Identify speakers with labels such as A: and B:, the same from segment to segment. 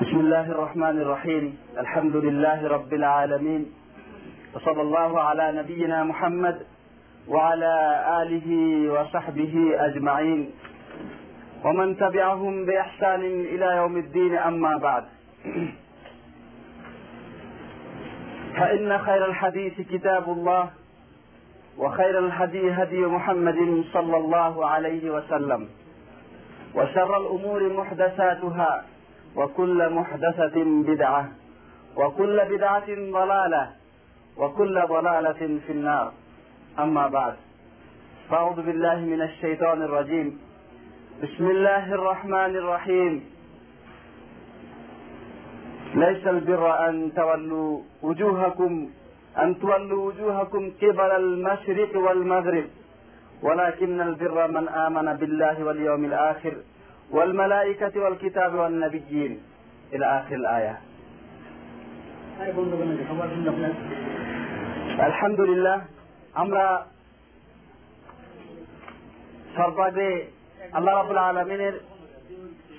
A: بسم الله الرحمن الرحيم. الحمد لله رب العالمين. وصلى الله على نبينا محمد وعلى آله وصحبه أجمعين. ومن تبعهم بإحسان إلى يوم الدين أما بعد. فإن خير الحديث كتاب الله وخير الهدي هدي محمد صلى الله عليه وسلم. وشر الأمور محدثاتها. وكل محدثة بدعة وكل بدعة ضلالة وكل ضلالة في النار. أما بعد فأعوذ بالله من الشيطان الرجيم. بسم الله الرحمن الرحيم. ليس البر أن تولوا وجوهكم أن تولوا وجوهكم قبل المشرق والمغرب ولكن البر من آمن بالله واليوم الآخر والملائكة والكتاب والنبيين إلى آخر الآية আলহামদুলিল্লাহ আমরা সর্বাগ্রে আল্লাহ রাবুল আলমিনের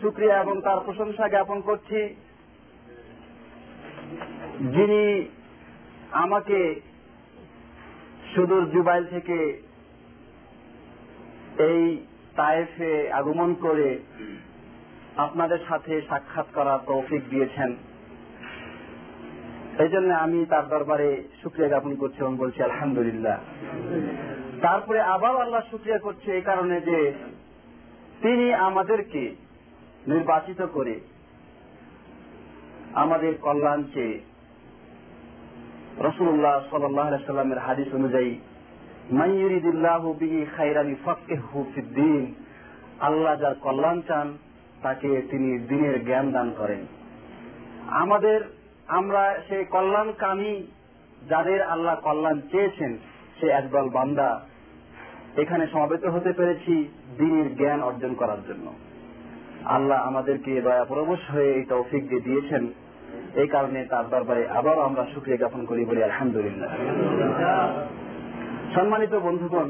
A: শুক্রিয়া এবং তার প্রশংসা জ্ঞাপন করছি যিনি আমাকে সুদূর জুবাইল থেকে এই তায়েফে আগমন করে আপনাদের সাথে সাক্ষাৎ করার তৌফিক দিয়েছেন। এই জন্য আমি তার দরবারে শুক্রিয়া জ্ঞাপন করছি এবং বলছি, আলহামদুলিল্লাহ। তারপরে আবার আল্লাহ শুক্রিয়া করছে এই কারণে যে তিনি আমাদেরকে নির্বাচিত করে আমাদের কল্যাণ চেয়ে রসুল্লাহ সাল্লামের হাদিস অনুযায়ী আল্লাহ যার কল্যাণ চান, তাকে তিনি দিনের জ্ঞান দান করেন। আমাদের, আমরা সেই কল্যাণকামী যাদের আল্লাহ কল্যাণ চেয়েছেন, সে একদল বান্দা। এখানে সমাবেত হতে পেরেছি দিনের জ্ঞান অর্জন করার জন্য। আল্লাহ আমাদেরকে দয়া পরবশ হয়ে এই তৌফিক দিয়ে দিয়েছেন, এই কারণে তার দরবারে আবার আমরা সুক্রিয়া জ্ঞাপন করি বলি আলহামদুলিল্লাহ। সম্মানিত বন্ধুগণ,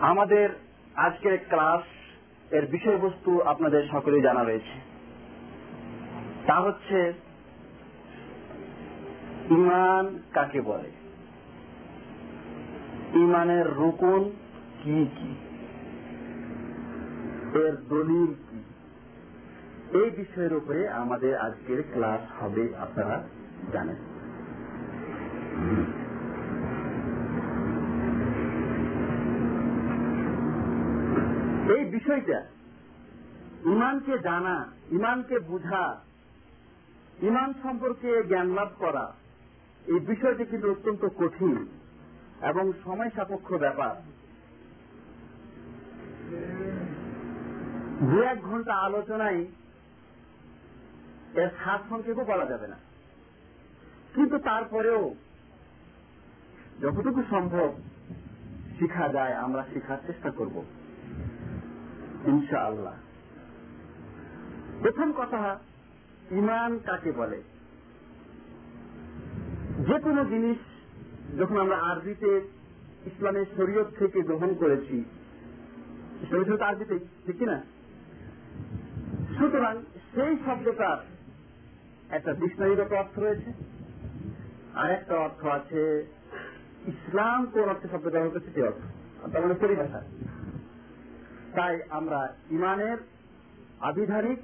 A: আমাদের আজকের ক্লাস এর বিষয়বস্তু আপনাদের সকলেই জানা রয়েছে। তা হচ্ছে, ইমান কাকে বলে? ইমানের রুকুন কি কি? এর দলিল কি? এই বিষয়ের উপরে আমাদের আজকের ক্লাস হবে, আপনারা জানেন এই বিষয়টা। ইমানকে জানা, ইমানকে বুঝা, ইমান সম্পর্কে জ্ঞান লাভ করা, এই বিষয়টি কিন্তু অত্যন্ত কঠিন এবং সময় সাপেক্ষ ব্যাপার। দু এক ঘণ্টা আলোচনায় এর সাত সংক্ষেপও বলা যাবে না। কিন্তু তারপরেও যতটুকু সম্ভব শিখা যায়, আমরা শেখার চেষ্টা করব। ইনশাআল্লাহ। প্রথম কথা ইমান কাকে বলে? যে কোনো জিনিস যখন আমরা আরবিতে ইসলামের শরীয়ত থেকে গ্রহণ করেছি, শরীয়ত আরবিতে, ঠিক না সুতরাং সেই শব্দটার একটা ডিকশনারিগত অর্থ রয়েছে। আর একটা অর্থ আছে, ইসলাম কোন অর্থে শব্দ ব্যবহার করছে সে অর্থ, তার মানে পরিভাষা। তাই আমরা ইমানের আবিধানিক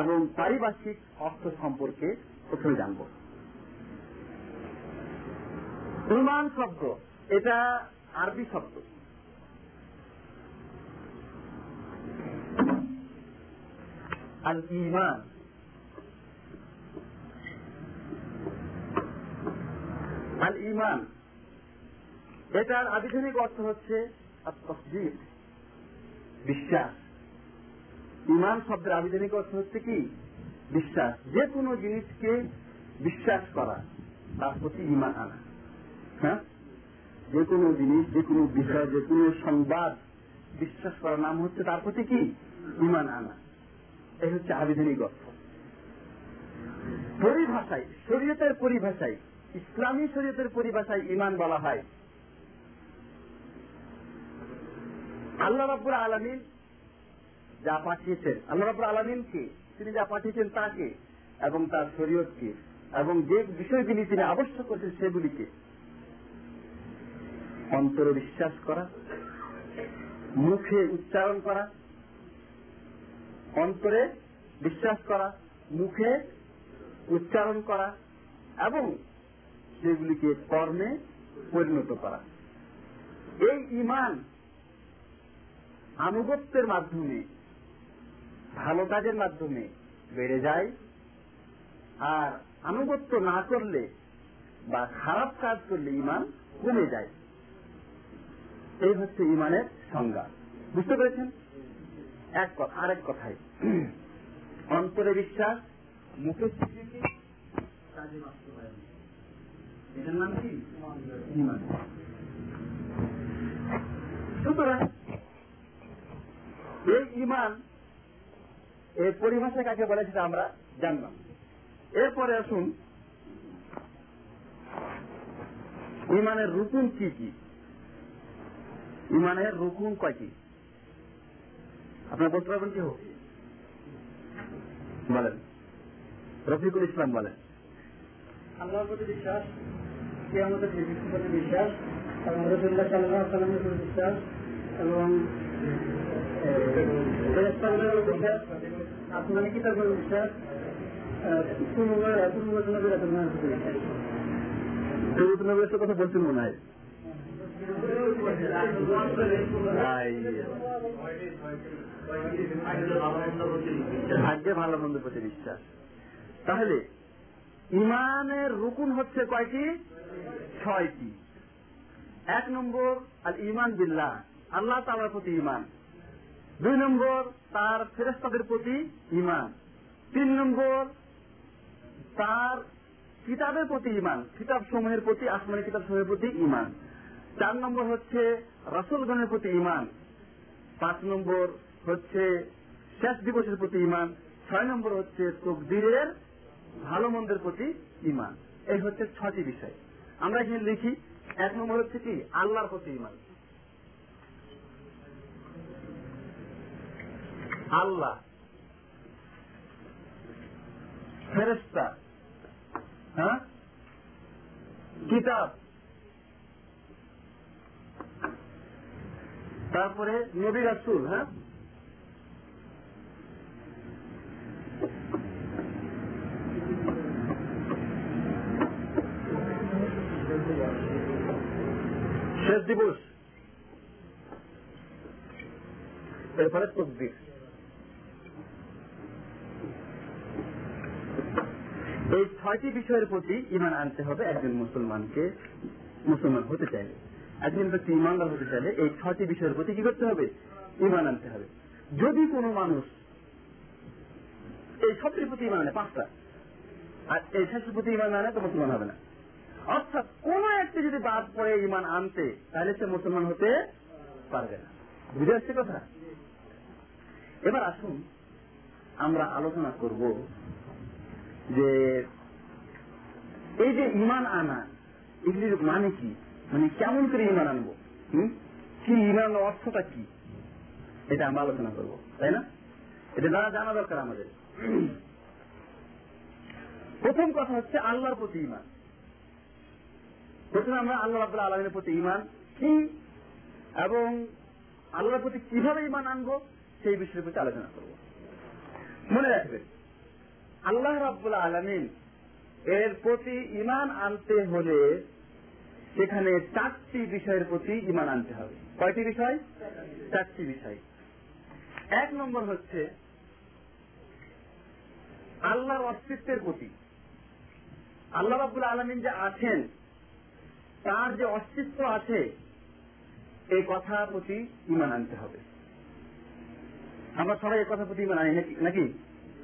A: এবং পারিভাষিক অর্থ সম্পর্কে প্রথমে জানব। ইমান শব্দ, এটা আরবি শব্দ। আল ইমান আল ইমান এটার আবিধানিক অর্থ হচ্ছে তসদিক বিশ্বাস। ইমান শব্দের আবিধানিক অর্থ হচ্ছে কি? বিশ্বাস। যে কোনো জিনিসকে বিশ্বাস করা, তার প্রতি ইমান আনা। হ্যাঁ? যে কোনো জিনিস, যে কোনো বিষয়, যে কোনো সংবাদ বিশ্বাস করার নাম হচ্ছে তার প্রতি কি? ইমান আনা। এই হচ্ছে আবিধানিক অর্থ। পরিভাষায়, শরীয়তের পরিভাষায়, ইসলামী শরীয়তের পরিভাষায় ইমান বলা হয়। আল্লাহ রাব্বুল আলমিন যা পাঠিয়েছেন, আল্লাহ রাবুল আলমিনকে তিনি যা পাঠিয়েছেন তাকে। এবং তার শরীয়তকে। এবং যে বিষয়গুলি তিনি আবশ্যক করেছেন সেগুলিকে। অন্তরে বিশ্বাস করা। মুখে উচ্চারণ করা। অন্তরে বিশ্বাস করা। মুখে উচ্চারণ করা। এবং সেগুলিকে কর্মে পরিণত করা। এই ইমান আনুগত্যের মাধ্যমে, ভালো কাজের মাধ্যমে বেড়ে যায়। আর আনুগত্য না করলে বা খারাপ কাজ করলে ইমান কমে যায়। এই হচ্ছে ইমানের সংজ্ঞা। বুঝতে পেরেছেন? এক কথা আরেক কথাই অন্তরে বিশ্বাস, মুখে স্বীকৃতি এটার নাম কি? সুতরাং এই ইমান এর পরিভাষা কাকে বলে সেটা আমরা জানলাম। এরপরে আসুন ইমানের রুকুন কি কি? ইমানের রুকুন কয়টি আপনার বলতে পারবেন কি? হোক বলেন। রফিকুল ইসলাম বলেন।
B: আল্লাহর প্রতি বিশ্বাস বিশিষ্ট প্রতি বিশ্বাস, এবং রসুল্লাহ সাল্লাহ সাল্লামের প্রতি বিশ্বাস, এবং
A: সৈয়দ নবীর কথা বলছেন মনে হয়? ভাগ্যে ভালো মন্দ প্রতি বিশ্বাস তাহলে, ইমানের রুকুন হচ্ছে কয়টি? ছয়টি। এক নম্বর আল ইমান বিল্লাহ। আল্লাহ তালার প্রতি ইমান দুই নম্বর, তার ফেরেস্তাদের প্রতি ইমান তিন নম্বর, তার কিতাবের প্রতি ইমান কিতাব সমূহের প্রতি, আসমানি কিতাব সমূহের প্রতি ইমান চার নম্বর হচ্ছে রসুলগণের প্রতি ইমান পাঁচ নম্বর হচ্ছে শেষ দিবসের প্রতি ইমান ছয় নম্বর হচ্ছে তকদিরের ভালো মন্দের প্রতি ইমান এই হচ্ছে ছটি বিষয়। আমরা এখানে লিখি, এক নম্বর হচ্ছে কি? আল্লাহর প্রতি ইমান আল্লাহ। ফেরেস্তা হ্যাঁ? কিতাব। তারপরে নবী রাসুল হ্যাঁ? শেষ দিবস। এরপরে তকদির এই ছয়টি বিষয়ের প্রতি ইমান আনতে হবে একজন মুসলমানকে, মুসলমান হতে চাইলে। একজন ব্যক্তি ইমানদার হতে চাইলে এই ছয়টি বিষয়ের প্রতি কি করতে হবে? ইমান আনতে হবে। যদি কোনো মানুষ এই সবটির প্রতি ইমান আনে, পাঁচটা, আর এই শেষের প্রতি ইমান আনে, তো মুসলমান হবে না। অর্থাৎ কোন একটি যদি বাদ পড়ে ইমান আনতে, তাহলে সে মুসলমান হতে পারবে না। বুঝে আসছে কথা? এবার আসুন, আমরা আলোচনা করব যে এই যে ইমান আনা এগুলির মানে কি? মানে কেমন করে ইমান আনব? হুম? কি ইমান অর্থটা কি? এটা আমরা আলোচনা করব, তাই না? এটা দ্বারা জানা দরকার আমাদের। প্রথম কথা হচ্ছে আল্লাহর প্রতি ইমান। প্রথমে আমরা আল্লাহ আব্দুল্লাহ আলমের প্রতি ইমান কি এবং আল্লাহর প্রতি কীভাবে ইমান আনব সেই বিষয়ের প্রতি আলোচনা করব। মনে রাখবেন আল্লাহ রাব্বুল আলমিন এর প্রতি ইমান আনতে হলে সেখানে চারটি বিষয়ের প্রতি ইমান আনতে হবে। কয়টি বিষয়? চারটি বিষয়। এক নম্বর হচ্ছে আল্লাহর অস্তিত্বের প্রতি। আল্লাহ রাব্বুল আলমিন যে আছেন, তার যে অস্তিত্ব আছে, এই কথার প্রতি ইমান আনতে হবে। আমরা সবাই এই কথার প্রতি ইমান আনি নাকি?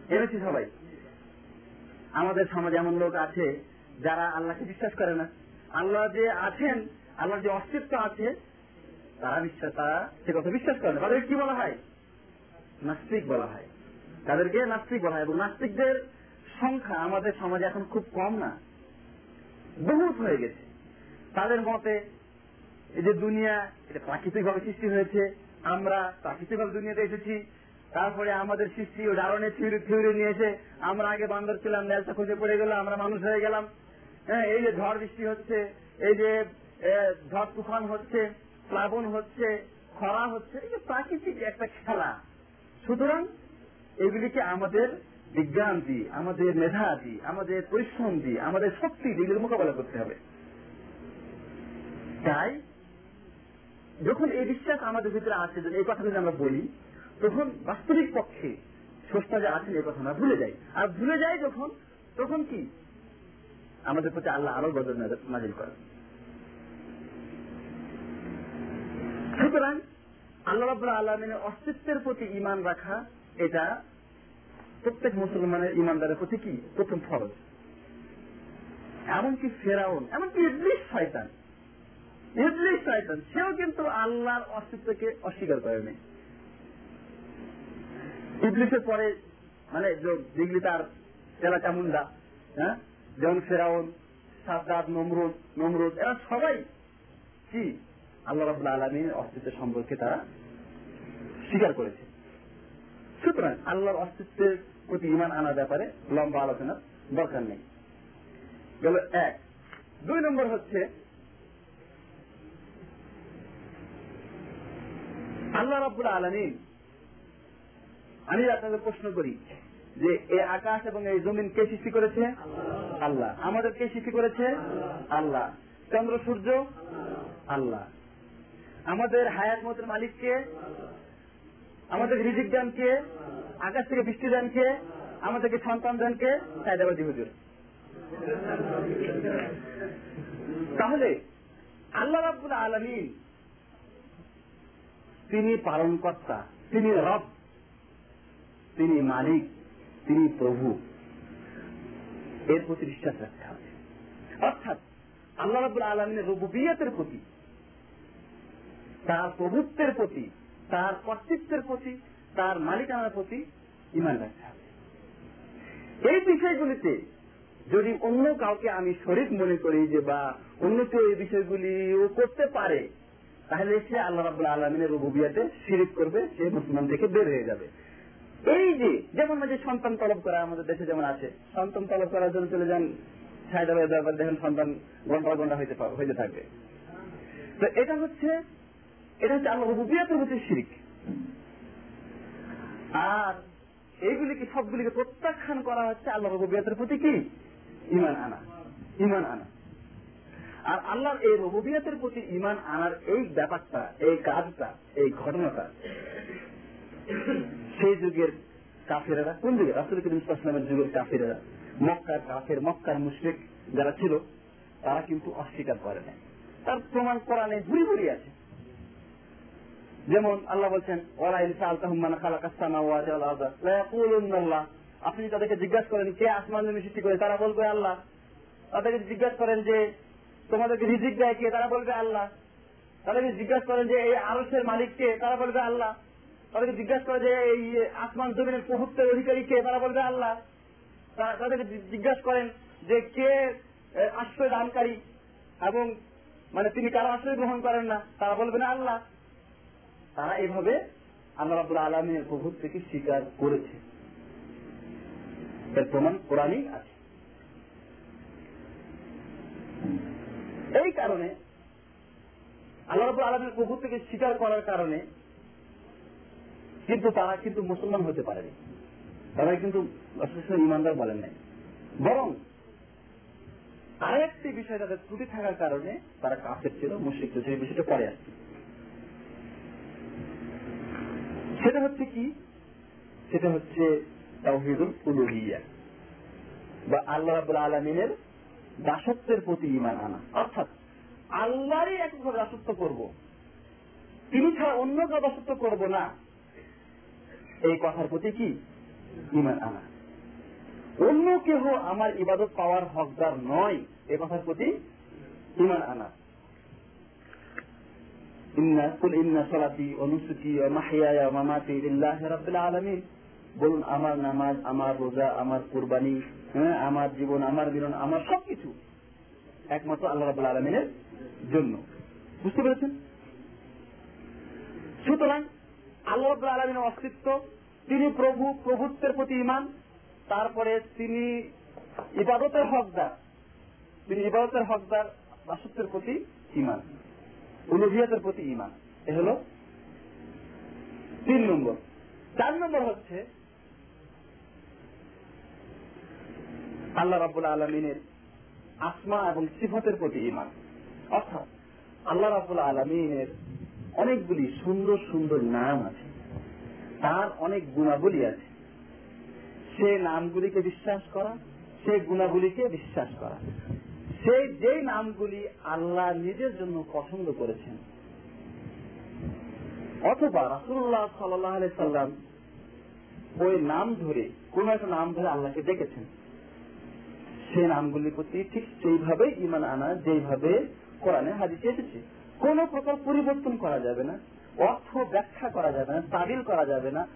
A: এনেছি সবাই। আমাদের সমাজে এমন লোক আছে যারা আল্লাহকে বিশ্বাস করে না। আল্লাহ যে আছেন, আল্লাহর যে অস্তিত্ব আছে, তারা বিশ্বাস, তারা সে কথা বিশ্বাস করে না। তাদেরকে কি বলা হয়? নাস্তিক বলা হয়। তাদেরকে নাস্তিক বলা হয় এবং নাস্তিকদের সংখ্যা আমাদের সমাজে এখন খুব কম না। বহুত হয়ে গেছে। তাদের মতে, এই যে দুনিয়া, এটা প্রাকৃতিক ভাবে সৃষ্টি হয়েছে। আমরা প্রাকৃতিকভাবে দুনিয়াতে এসেছি। তারপরে আমাদের সৃষ্টি ও ধারণে থিওরি থিওরি নিয়ে এসে আমরা আগে বান্দর ছিলাম নেলটা খুঁজে পড়ে গেল, আমরা মানুষ হয়ে গেলাম। হ্যাঁ এই যে ঝড় বৃষ্টি হচ্ছে, এই যে ঝড় তুফান হচ্ছে, প্লাবন হচ্ছে, খরা হচ্ছে, এই যে প্রাকৃতিক একটা খেলা। সুতরাং এগুলিকে আমাদের বিজ্ঞান দিয়ে আমাদের মেধা দিয়ে আমাদের পরিশ্রম দিয়ে আমাদের শক্তি দিয়ে এগুলো মোকাবেলা করতে হবে। তাই, যখন এই বিশ্বাস আমাদের ভিতরে আছে এই কথা যদি আমরা বলি তখন বাস্তবিক পক্ষে স্রষ্টা যে আছেন এই কথা আমরা ভুলে যাই। আর ভুলে যাই যখন, তখন কি? আমাদের প্রতি আল্লাহ আরও গজব নাজিল করেন। সুতরাং আল্লাহ রাবুল আলমিনের অস্তিত্বের প্রতি ইমান রাখা, এটা প্রত্যেক মুসলমানের ইমানদারের প্রতি কি? প্রথম ফরজ। এমনকি ফেরাউন, এমনকি ইবলিশ শয়তান ইবলিশ শয়তান, সেও কিন্তু আল্লাহর অস্তিত্বকে অস্বীকার করেনি। ইবলিশের পরে মানে যেগুলি তার জেলা চামুন্ডা হ্যাঁ? যেমন ফেরাউন সাদ্দাদ নমরুদ নমরুদ, এরা সবাই কি? আল্লাহ রাবুল্লাহ আলমীর অস্তিত্ব সম্পর্কে তারা স্বীকার করেছে। সুতরাং আল্লাহর অস্তিত্বের প্রতি ইমান আনার ব্যাপারে লম্বা আলোচনার দরকার নেই। গেল এক। দুই নম্বর হচ্ছে, আল্লাহ রাবুল আলমিন আমি আপনাদের প্রশ্ন করি যে এই আকাশ এবং এই জমিন কে সৃষ্টি করেছে? আল্লাহ। আমাদের কে সৃষ্টি করেছে? আল্লাহ। চন্দ্র, সূর্য? আল্লাহ। আমাদের হায়াত মতের মালিককে আমাদের রিজিক দান কে? আকাশ থেকে বৃষ্টি দান কে? আমাদেরকে সন্তান দান কে? সাইদাবাদী হুজুর। তাহলে আল্লাহ রাব্বুল আলমিন তিনি পালনকর্তা, তিনি রব। তিনি মালিক, তিনি প্রভু। এর প্রতি বিশ্বাস রাখতে হবে। অর্থাৎ আল্লাহ রাবুল আলমিনের রবুবিয়তের প্রতি, তার প্রভুত্বের প্রতি, তার কর্তৃত্বের প্রতি, তার মালিকানার প্রতি ইমান রাখতে হবে। এই বিষয়গুলিতে যদি অন্য কাউকে আমি শরীর মনে করি যে বা অন্য কেউ এই বিষয়গুলি করতে পারে, তাহলে সে আল্লাহ রাবুল্লাহ আলমিনের রবুবিয়াতে শিরিক করবে, সে মুসলমান থেকে বের হয়ে যাবে। এই যে যেমন যে সন্তান তলব করা আমাদের দেশে যেমন আছে, সন্তান তলব করার জন্য চলে যান হায়দ্রাবাদ ব্যাপার দেখেন সন্তান ঘণ্টা ঘণ্টা হইতে হইতে থাকবে তো এটা হচ্ছে এটা হচ্ছে আল্লাহ রুবিয়াতের হচ্ছে শিরিক। আর এইগুলিকে, সবগুলিকে প্রত্যাখ্যান করা হচ্ছে আল্লাহ রুবিয়াতের প্রতি কি? ইমান আনা। ইমান আনা। আর আল্লাহর এই রুবিয়াতের প্রতি ইমান আনার এই ব্যাপারটা, এই কাজটা, এই ঘটনাটা সেই যুগের কাফেরা কোন যুগে রাসুল করিম ইসলামের যুগের কাফেরা মক্কার কাফের, মক্কার মুশরিক যারা ছিল, তারা কিন্তু অস্বীকার করে নাই। তার প্রমাণ কোরআনে ভুরি ভুরি আছে। যেমন আল্লাহ বলছেন ওরা ইনসা আলতাহমান খালাকাস সামাওয়াতি ওয়াল আরদা লা ইয়াকুলুন্নাল্লাহ আপনি তাদেরকে জিজ্ঞাসা করেন, কে আসমান জমি সৃষ্টি করে? তারা বলবে আল্লাহ। তাদেরকে জিজ্ঞাসা করেন যে, তোমাদেরকে রিজিক দেয় কে? তারা বলবে আল্লাহ। তাদেরকে জিজ্ঞাসা করেন যে, এই আরসের মালিক কে? তারা বলবে আল্লাহ। তাদেরকে জিজ্ঞাসা করে যে, এই আসমান জমিনের প্রভুত্বের অধিকারী কে? তারা বলবে আল্লাহ। তাদেরকে জিজ্ঞাসা করেন যে, কে আশ্রয় দানকারী এবং মানে তিনি কারও আশ্রয় গ্রহণ করেন না। তারা বলবে না, আল্লাহ। তারা এভাবে আল্লাহ রাবুল আলমের প্রভুত্বকে স্বীকার করেছে। এর প্রমাণ কোরআনই আছে। এই কারণে আল্লাহ রাবুল আলমের প্রভুত্বকে স্বীকার করার কারণে কিন্তু তারা কিন্তু মুসলমান হতে পারেনি। তারা কিন্তু ইমানদার বলেন নাই। বরং আরেকটি বিষয় তাদের ত্রুটি থাকার কারণে তারা কাফের ছিল মুশ্রিক ছিল সেই বিষয়টা পরে আসছে। সেটা হচ্ছে কি? সেটা হচ্ছে তাওহিদুল উলুহিয়া বা আল্লাহ রাবুল আলমিনের দাসত্বের প্রতি ইমান আনা। অর্থাৎ আল্লাহরই একভাবে দাসত্ব করব। তিনি ছাড়া অন্য কেউ দাসত্ব করব না। এই কথার প্রতি কি ইমান আনা? অন্য কেহ আমার ইবাদত পাওয়ার হকদার নয়, এ কথার প্রতি ইমান আনা। বলুন, আমার নামাজ, আমার রোজা, আমার কুরবানি হ্যাঁ আমার জীবন, আমার বিরন আমার সবকিছু একমাত্র আল্লাহ রাব্বুল আলামিনের জন্য। বুঝতে পেরেছেন? সুতরাং আল্লাহ রাব্বুল আলামিনের অস্তিত্ব, তিনি প্রভু, প্রভুত্বের প্রতি ইমান তারপরে তিনি ইবাদতের হকদার। তিনি ইবাদতের হকদার দাসত্বের প্রতি ইমান উলুহিয়াতের প্রতি ইমান এ হলো তিন নম্বর। চার নম্বর হচ্ছে আল্লাহ রাবুল আলমিনের আসমা এবং সিফতের প্রতি ইমান অর্থাৎ আল্লাহ রাবুল আলমিনের অনেকগুলি সুন্দর সুন্দর নাম আছে। তার অনেক গুণাবলী আছে। সে নামগুলিকে বিশ্বাস করা, সে গুণাবলীকে বিশ্বাস করা। সেই যেই নামগুলি আল্লাহ নিজের জন্য পছন্দ করেছেন। অথবা রাসুল্লাহ সাল্লাহ সাল্লাম ওই নাম ধরে, কোন একটা নাম ধরে আল্লাহকে দেখেছেন সেই নামগুলির প্রতি ঠিক সেইভাবে ইমান আনা যেভাবে কোরআনে হাদিসে এসেছে। কোন প্রকার পরিবর্তন করা যাবে না, অর্থ ব্যাখ্যা করা যাবে না, তাবিল করা যাবে না,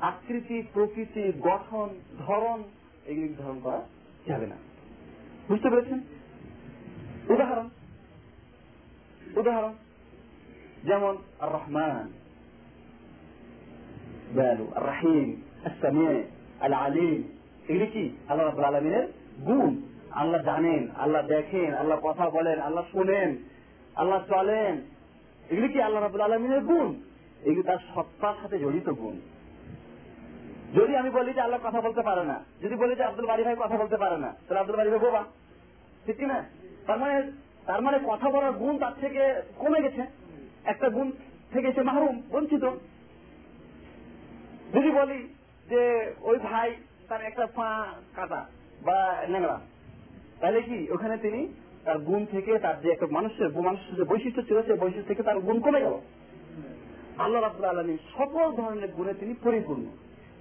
A: আকৃতি, প্রকৃতি, গঠন, ধরন, এগুলি ধারণ করা যাবে না। বুঝতে পেরেছেন? উদাহরণ উদাহরণ, যেমন রহমান রাহিম আসামিয়া আল আলিম এগুলি কি? আল্লাহ আলমিনের গুণ। আল্লাহ জানেন, আল্লাহ দেখেন, আল্লাহ কথা বলেন, আল্লাহ শোনেন। আল্লাহ চলেন এগুলি কি আল্লাহ রাবুল আলমিনের গুণ? এগুলি তার সত্তার সাথে জড়িত গুণ। যদি আমি বলি যে আল্লাহ কথা বলতে পারে না, যদি বলি যে আব্দুল বাড়ি ভাই কথা বলতে পারে না, তাহলে আব্দুল বাড়ি ভাই বোবা। ঠিক না? তার মানে তার মানে কথা বলার গুণ তার থেকে কমে গেছে। একটা গুণ থেকে সে মাহরুম, বঞ্চিত। যদি বলি যে ওই ভাই তার একটা পা কাটা বা ন্যাংরা তাহলে কি ওখানে তিনি তার গুণ থেকে তার যে একটা মানুষের মানুষের যে বৈশিষ্ট্য ছিল, সেই বৈশিষ্ট্য থেকে তার গুণ কমে গেল। আল্লাহ রাবুল আলমী সকল ধরনের গুণে তিনি পরিপূর্ণ।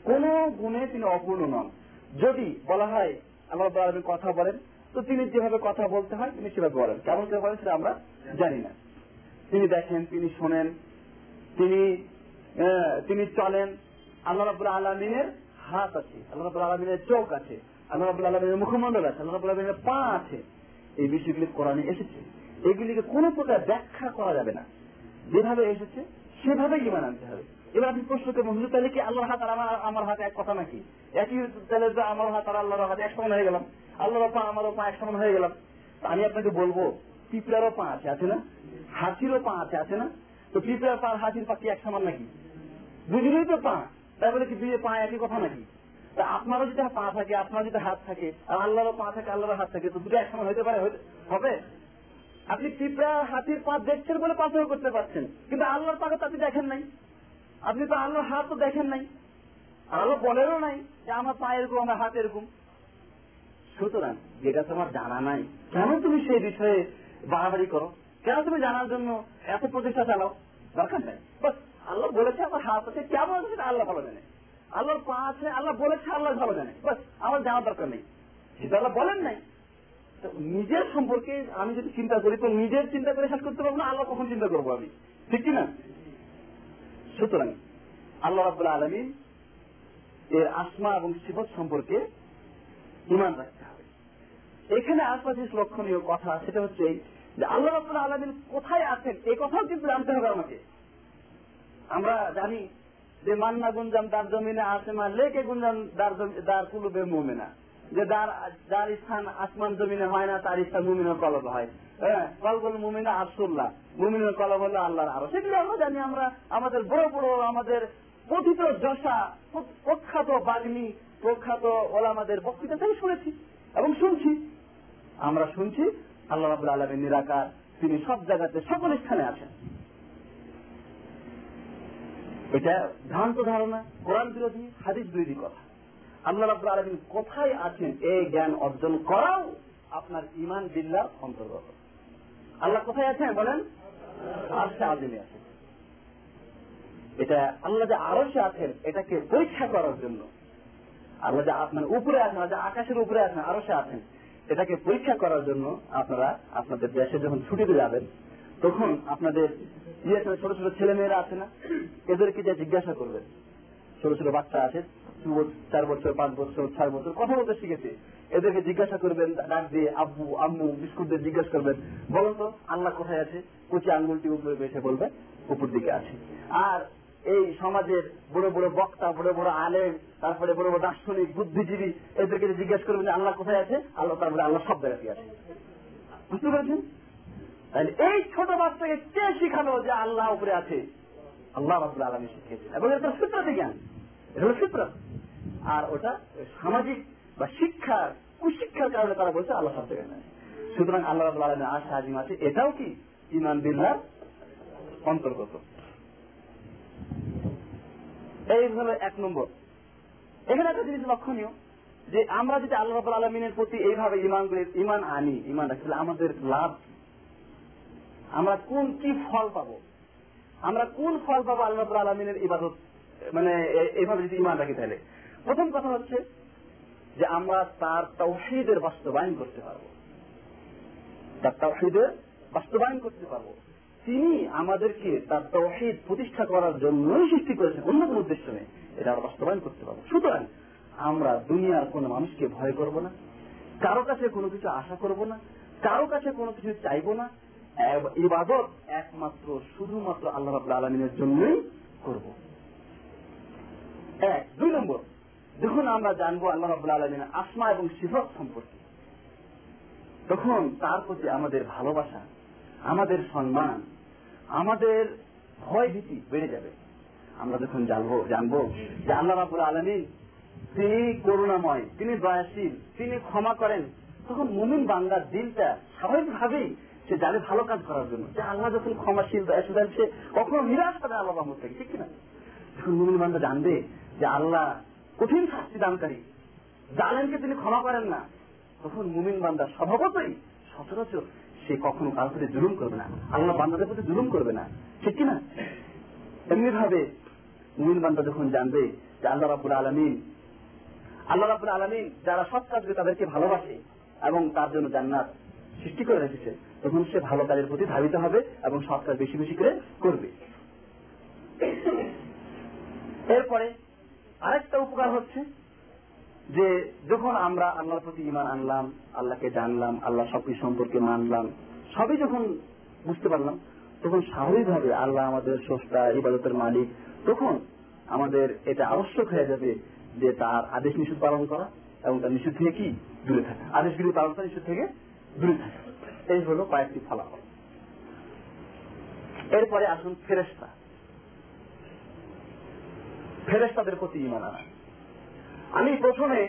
A: কোন গুণে তিনি অপূর্ণ নন। যদি বলা হয়, আল্লাহ রাবুল আলমী কথা বলেন, তো তিনি যেভাবে কথা বলতে হয়, তিনি সেভাবে বলেন। কেমন করে বলেন সেটা আমরা জানি না। তিনি দেখেন, তিনি শোনেন, তিনি তিনি চলেন। আল্লাহ রাবুল আলমিনের হাত আছে, আল্লাহ রাবুল আলমিনের চোখ আছে, আল্লাহ রাবুল আলমিনের মুখমন্ডল আছে, আল্লাহ রাবুল আলমিনের পা আছে। এই বিষয়গুলি কোরআনে এসেছে। এগুলিকে কোনো প্রকার ব্যাখ্যা করা যাবে না। যেভাবে এসেছে সেভাবে ইমান আনতে হবে। এবার আপনি প্রশ্ন করবেন, হুজুর, তাহলে কি আল্লাহর হাত আর আমার আমার হাতে এক কথা নাকি? একই তাহলে আমার হাত আর আল্লাহর হাতে এক সমান হয়ে গেলাম। আল্লাহর পা, আমারও পা এক সমান হয়ে গেলাম। আমি আপনাকে বলব, পিঁপড়ারও পা আছে আছে না? হাতিরও পা আছে আছে না? তো পিঁপড়ার পা হাতির পা কি এক সমান নাকি? দুজনেই তো পা। তাই বলে কি দুই পা একই কথা নাকি? তা আপনারও যদি পা থাকে, আপনার যদি হাত থাকে আর আল্লাহরও পা থাকে, আল্লাহর হাত থাকে, তো দুটো এক সমান হইতে পারে হবে? আপনি পিঁপড়া হাতির পা দেখছেন বলে পাথর করতে পারছেন, কিন্তু আল্লাহর পাকে আপনি দেখেন নাই। আপনি তো আল্লাহর হাত তো দেখেন নাই। আল্লাহ বলেনও নাই যে আমার পা এরকম, আমার হাত এরকম। সুতরাং যেটা তোমার জানা নাই, কেন তুমি সেই বিষয়ে বাড়াবাড়ি করো? কেন তুমি জানার জন্য এত প্রচেষ্টা চালাও? দরকার নেই। বাস, আল্লাহ বলেছে আমার হাত আছে, কেমন আল্লাহ ভালো জানে। আল্লাহর পা আছে, আল্লাহ বলেছে, আল্লাহ ভালো জানে। বাস, আমার জানার দরকার নেই। সেটা আল্লাহ বলেন নাই। নিজের সম্পর্কে আমি যদি চিন্তা করি, তো নিজের চিন্তা করে শেষ করতে পারব না, আল্লাহ কখন চিন্তা করব আমি? ঠিক কিনা? সুতরাং, আল্লাহ রাবুল্লাহ আলমী এর আসমা এবং সিফত সম্পর্কে ইমান রাখতে হবে। এখানে আশপাশে লক্ষণীয় কথা, সেটা হচ্ছে যে আল্লাহ রাবুল্লাহ আলমিন কোথায় আছেন? এই কথাও কিন্তু জানতে হবে আমাকে। আমরা জানি যে মান্না গুঞ্জাম দার জমিনে আসে মা লেকে গুঞ্জাম দার কুলুবে মোমেনা। যে যার যার স্থান আসমান জমিনে হয় না, তার স্থান মুমিনের কলব হয়। হ্যাঁ মুমিনা আসুল্লাহ মুমিনের কলব হলো আল্লাহর আরও আমরা জানি, আমরা আমাদের বড় বড় আমাদের কথিত যশা প্রখ্যাত বাগ্নি প্রখ্যাত ওলামাদের বক্তৃতা থেকে শুনেছি এবং শুনছি। আমরা শুনছি, আল্লাহ রাবুল আলমের নিরাকার, তিনি সব জায়গাতে, সকল স্থানে আছেন। এটা ভ্রান্ত ধারণা, কোরআন বিরোধী হাদিস বিরোধী কথা। আল্লাহ রাবুল আলমিন কোথায় আছেন এই জ্ঞান অর্জন করাও আপনার ইমান বিল্লার অন্তর্গত। আল্লাহ কোথায় আছেন বলেন? আর সে আদিনে আছেন। এটা আল্লাহ যে আরও সে আছেন, এটাকে পরীক্ষা করার জন্য। আল্লাহ যে আপনার উপরে আছেন যে আকাশের উপরে আছেন আরও সে আছেন, এটাকে পরীক্ষা করার জন্য আপনারা আপনাদের দেশে যখন ছুটিতে যাবেন, তখন আপনাদের ইয়ে ছোট ছোট ছেলে মেয়েরা আছে না, এদেরকে যে জিজ্ঞাসা করবেন। ছোট ছোট বাচ্চা আছে চার বছর, পাঁচ বছর, ছয় বছর, কথা বলতে শিখেছে। এদেরকে জিজ্ঞাসা করবেন, ডাক দিয়ে আব্বু, আম্মু, বিস্কুটদের জিজ্ঞাসা করবেন বলো তো আল্লাহ কোথায় আছে? কুচি আঙ্গুলটি উপরে বেছে বলবে, উপর দিকে আছে। আর এই সমাজের বড় বড় বক্তা, বড় বড় আলেম, তারপরে বড় বড় দার্শনিক, বুদ্ধিজীবী, এদেরকে জিজ্ঞেস করবেন আল্লাহ কোথায় আছে? আল্লাহ তারপরে আল্লাহ সব জায়গাতে আছে। বুঝতে পেরেছেন? তাহলে এই ছোট বাচ্চাকে কে শিখালো যে আল্লাহ উপরে আছে? আল্লাহ রাবুল আলমী শিখিয়েছেন। এবং এটা ফিতরতি জ্ঞান এটা হলো ফিতরত আর ওটা সামাজিক বা শিক্ষার, কুশিক্ষার কারণে তারা বলছে আল্লাহ সব আছে সুতরাং আল্লাহ রাবুল আলমের আশা আজিম আছে। এটাও কি ইমান বিল্লাহ অন্তর্গত? এই হলো এক নম্বর। এখানে একটা জিনিস লক্ষণীয় যে আমরা যদি আল্লাহ আলমিনের প্রতি এইভাবে ইমান ইমান আনি ইমান রাখলে আমাদের লাভ? আমরা কোন কি ফল পাবো? আমরা কোন ফল পাবো আল্লাহ আলমিনের ইবাদত? মানে এইভাবে যদি ইমান রাখি তাহলে। প্রথম কথা হচ্ছে যে আমরা তার তৌহিদের বাস্তবায়ন করতে পারব। তার তৌহিদের বাস্তবায়ন করতে পারব। তিনি আমাদেরকে তার তৌহিদ প্রতিষ্ঠা করার জন্যই সৃষ্টি করেছেন। অন্য কোনো উদ্দেশ্য নেই। এটা আমরা বাস্তবায়ন করতে পারব। সুতরাং আমরা দুনিয়ার কোনো মানুষকে ভয় করব না। কারও কাছে কোনো কিছু আশা করব না। কারও কাছে কোনো কিছু চাইব না। ইবাদত একমাত্র, শুধুমাত্র আল্লাহ রাবুল আলমিনের জন্যই করব। এক। দুই নম্বর, যখন আমরা জানব আল্লাহ রাবুল আলমিনের আসমা এবং সিফত সম্পর্কে, তখন তার প্রতি আমাদের ভালোবাসা, আমাদের সম্মান, আমাদের ভয় ভীতি বেড়ে যাবে। আমরা যখন জানব জানব যে আল্লাহ রাবুল আলমিন তিনি করুণাময়, তিনি দয়াশীল, তিনি ক্ষমা করেন, তখন মুমিন বান্দার দিলটা স্বাভাবিকভাবেই সে জানে ভালো কাজ করার জন্য, যে আল্লাহ যখন ক্ষমাশীল, দয়াশীল, সে কখনো নিরাশ হবে আল্লাহ রহমত থেকে ঠিক কিনা? যখন মুমিন বান্দা জানবে যে আল্লাহ কঠিন শাস্তি দানকারী। জালেনকে তিনি ক্ষমা করেন না। তখন মুমিন বান্দা স্বভাবতই সচরাচর সে কখনো কারোর প্রতি জুলুম করবে না। আল্লাহ বান্দাদের প্রতি জুলুম করবে না। ঠিক কিনা? এমনি ভাবে মুমিন বান্দা যখন জানবে যে আল্লাহ রাবুল আলমিন, আল্লাহ রাবুল আলমিন যারা সৎ কাজ করে তাদেরকে ভালোবাসে এবং তার জন্য জান্নাত সৃষ্টি করে রেখেছে তখন সে ভালো কাজের প্রতি ধাবিত হবে এবং সৎ কাজ বেশি বেশি করে করবে। এরপরে আরেকটা উপকার হচ্ছে যে যখন আমরা আল্লাহর প্রতি ইমান আনলাম, আল্লাহকে জানলাম, আল্লাহ সবকিছু সম্পর্কে মানলাম, সবই যখন বুঝতে পারলাম, তখন স্বাভাবিকভাবে আল্লাহ আমাদের স্রষ্টা, ইবাদতের মালিক, তখন আমাদের এটা আবশ্যক হয়ে যাবে যে তার আদেশ নিষেধ পালন করা এবং তার নিষেধ থেকে কি দূরে থাকা। আদেশগুলি পালন করা নিষেধ থেকে দূরে থাকা। এই হলো কয়েকটি ফলাফল। এরপরে আসুন ফেরেস্তা ফেরেস্তাদের প্রতি ইমান আনা। আমি প্রথমে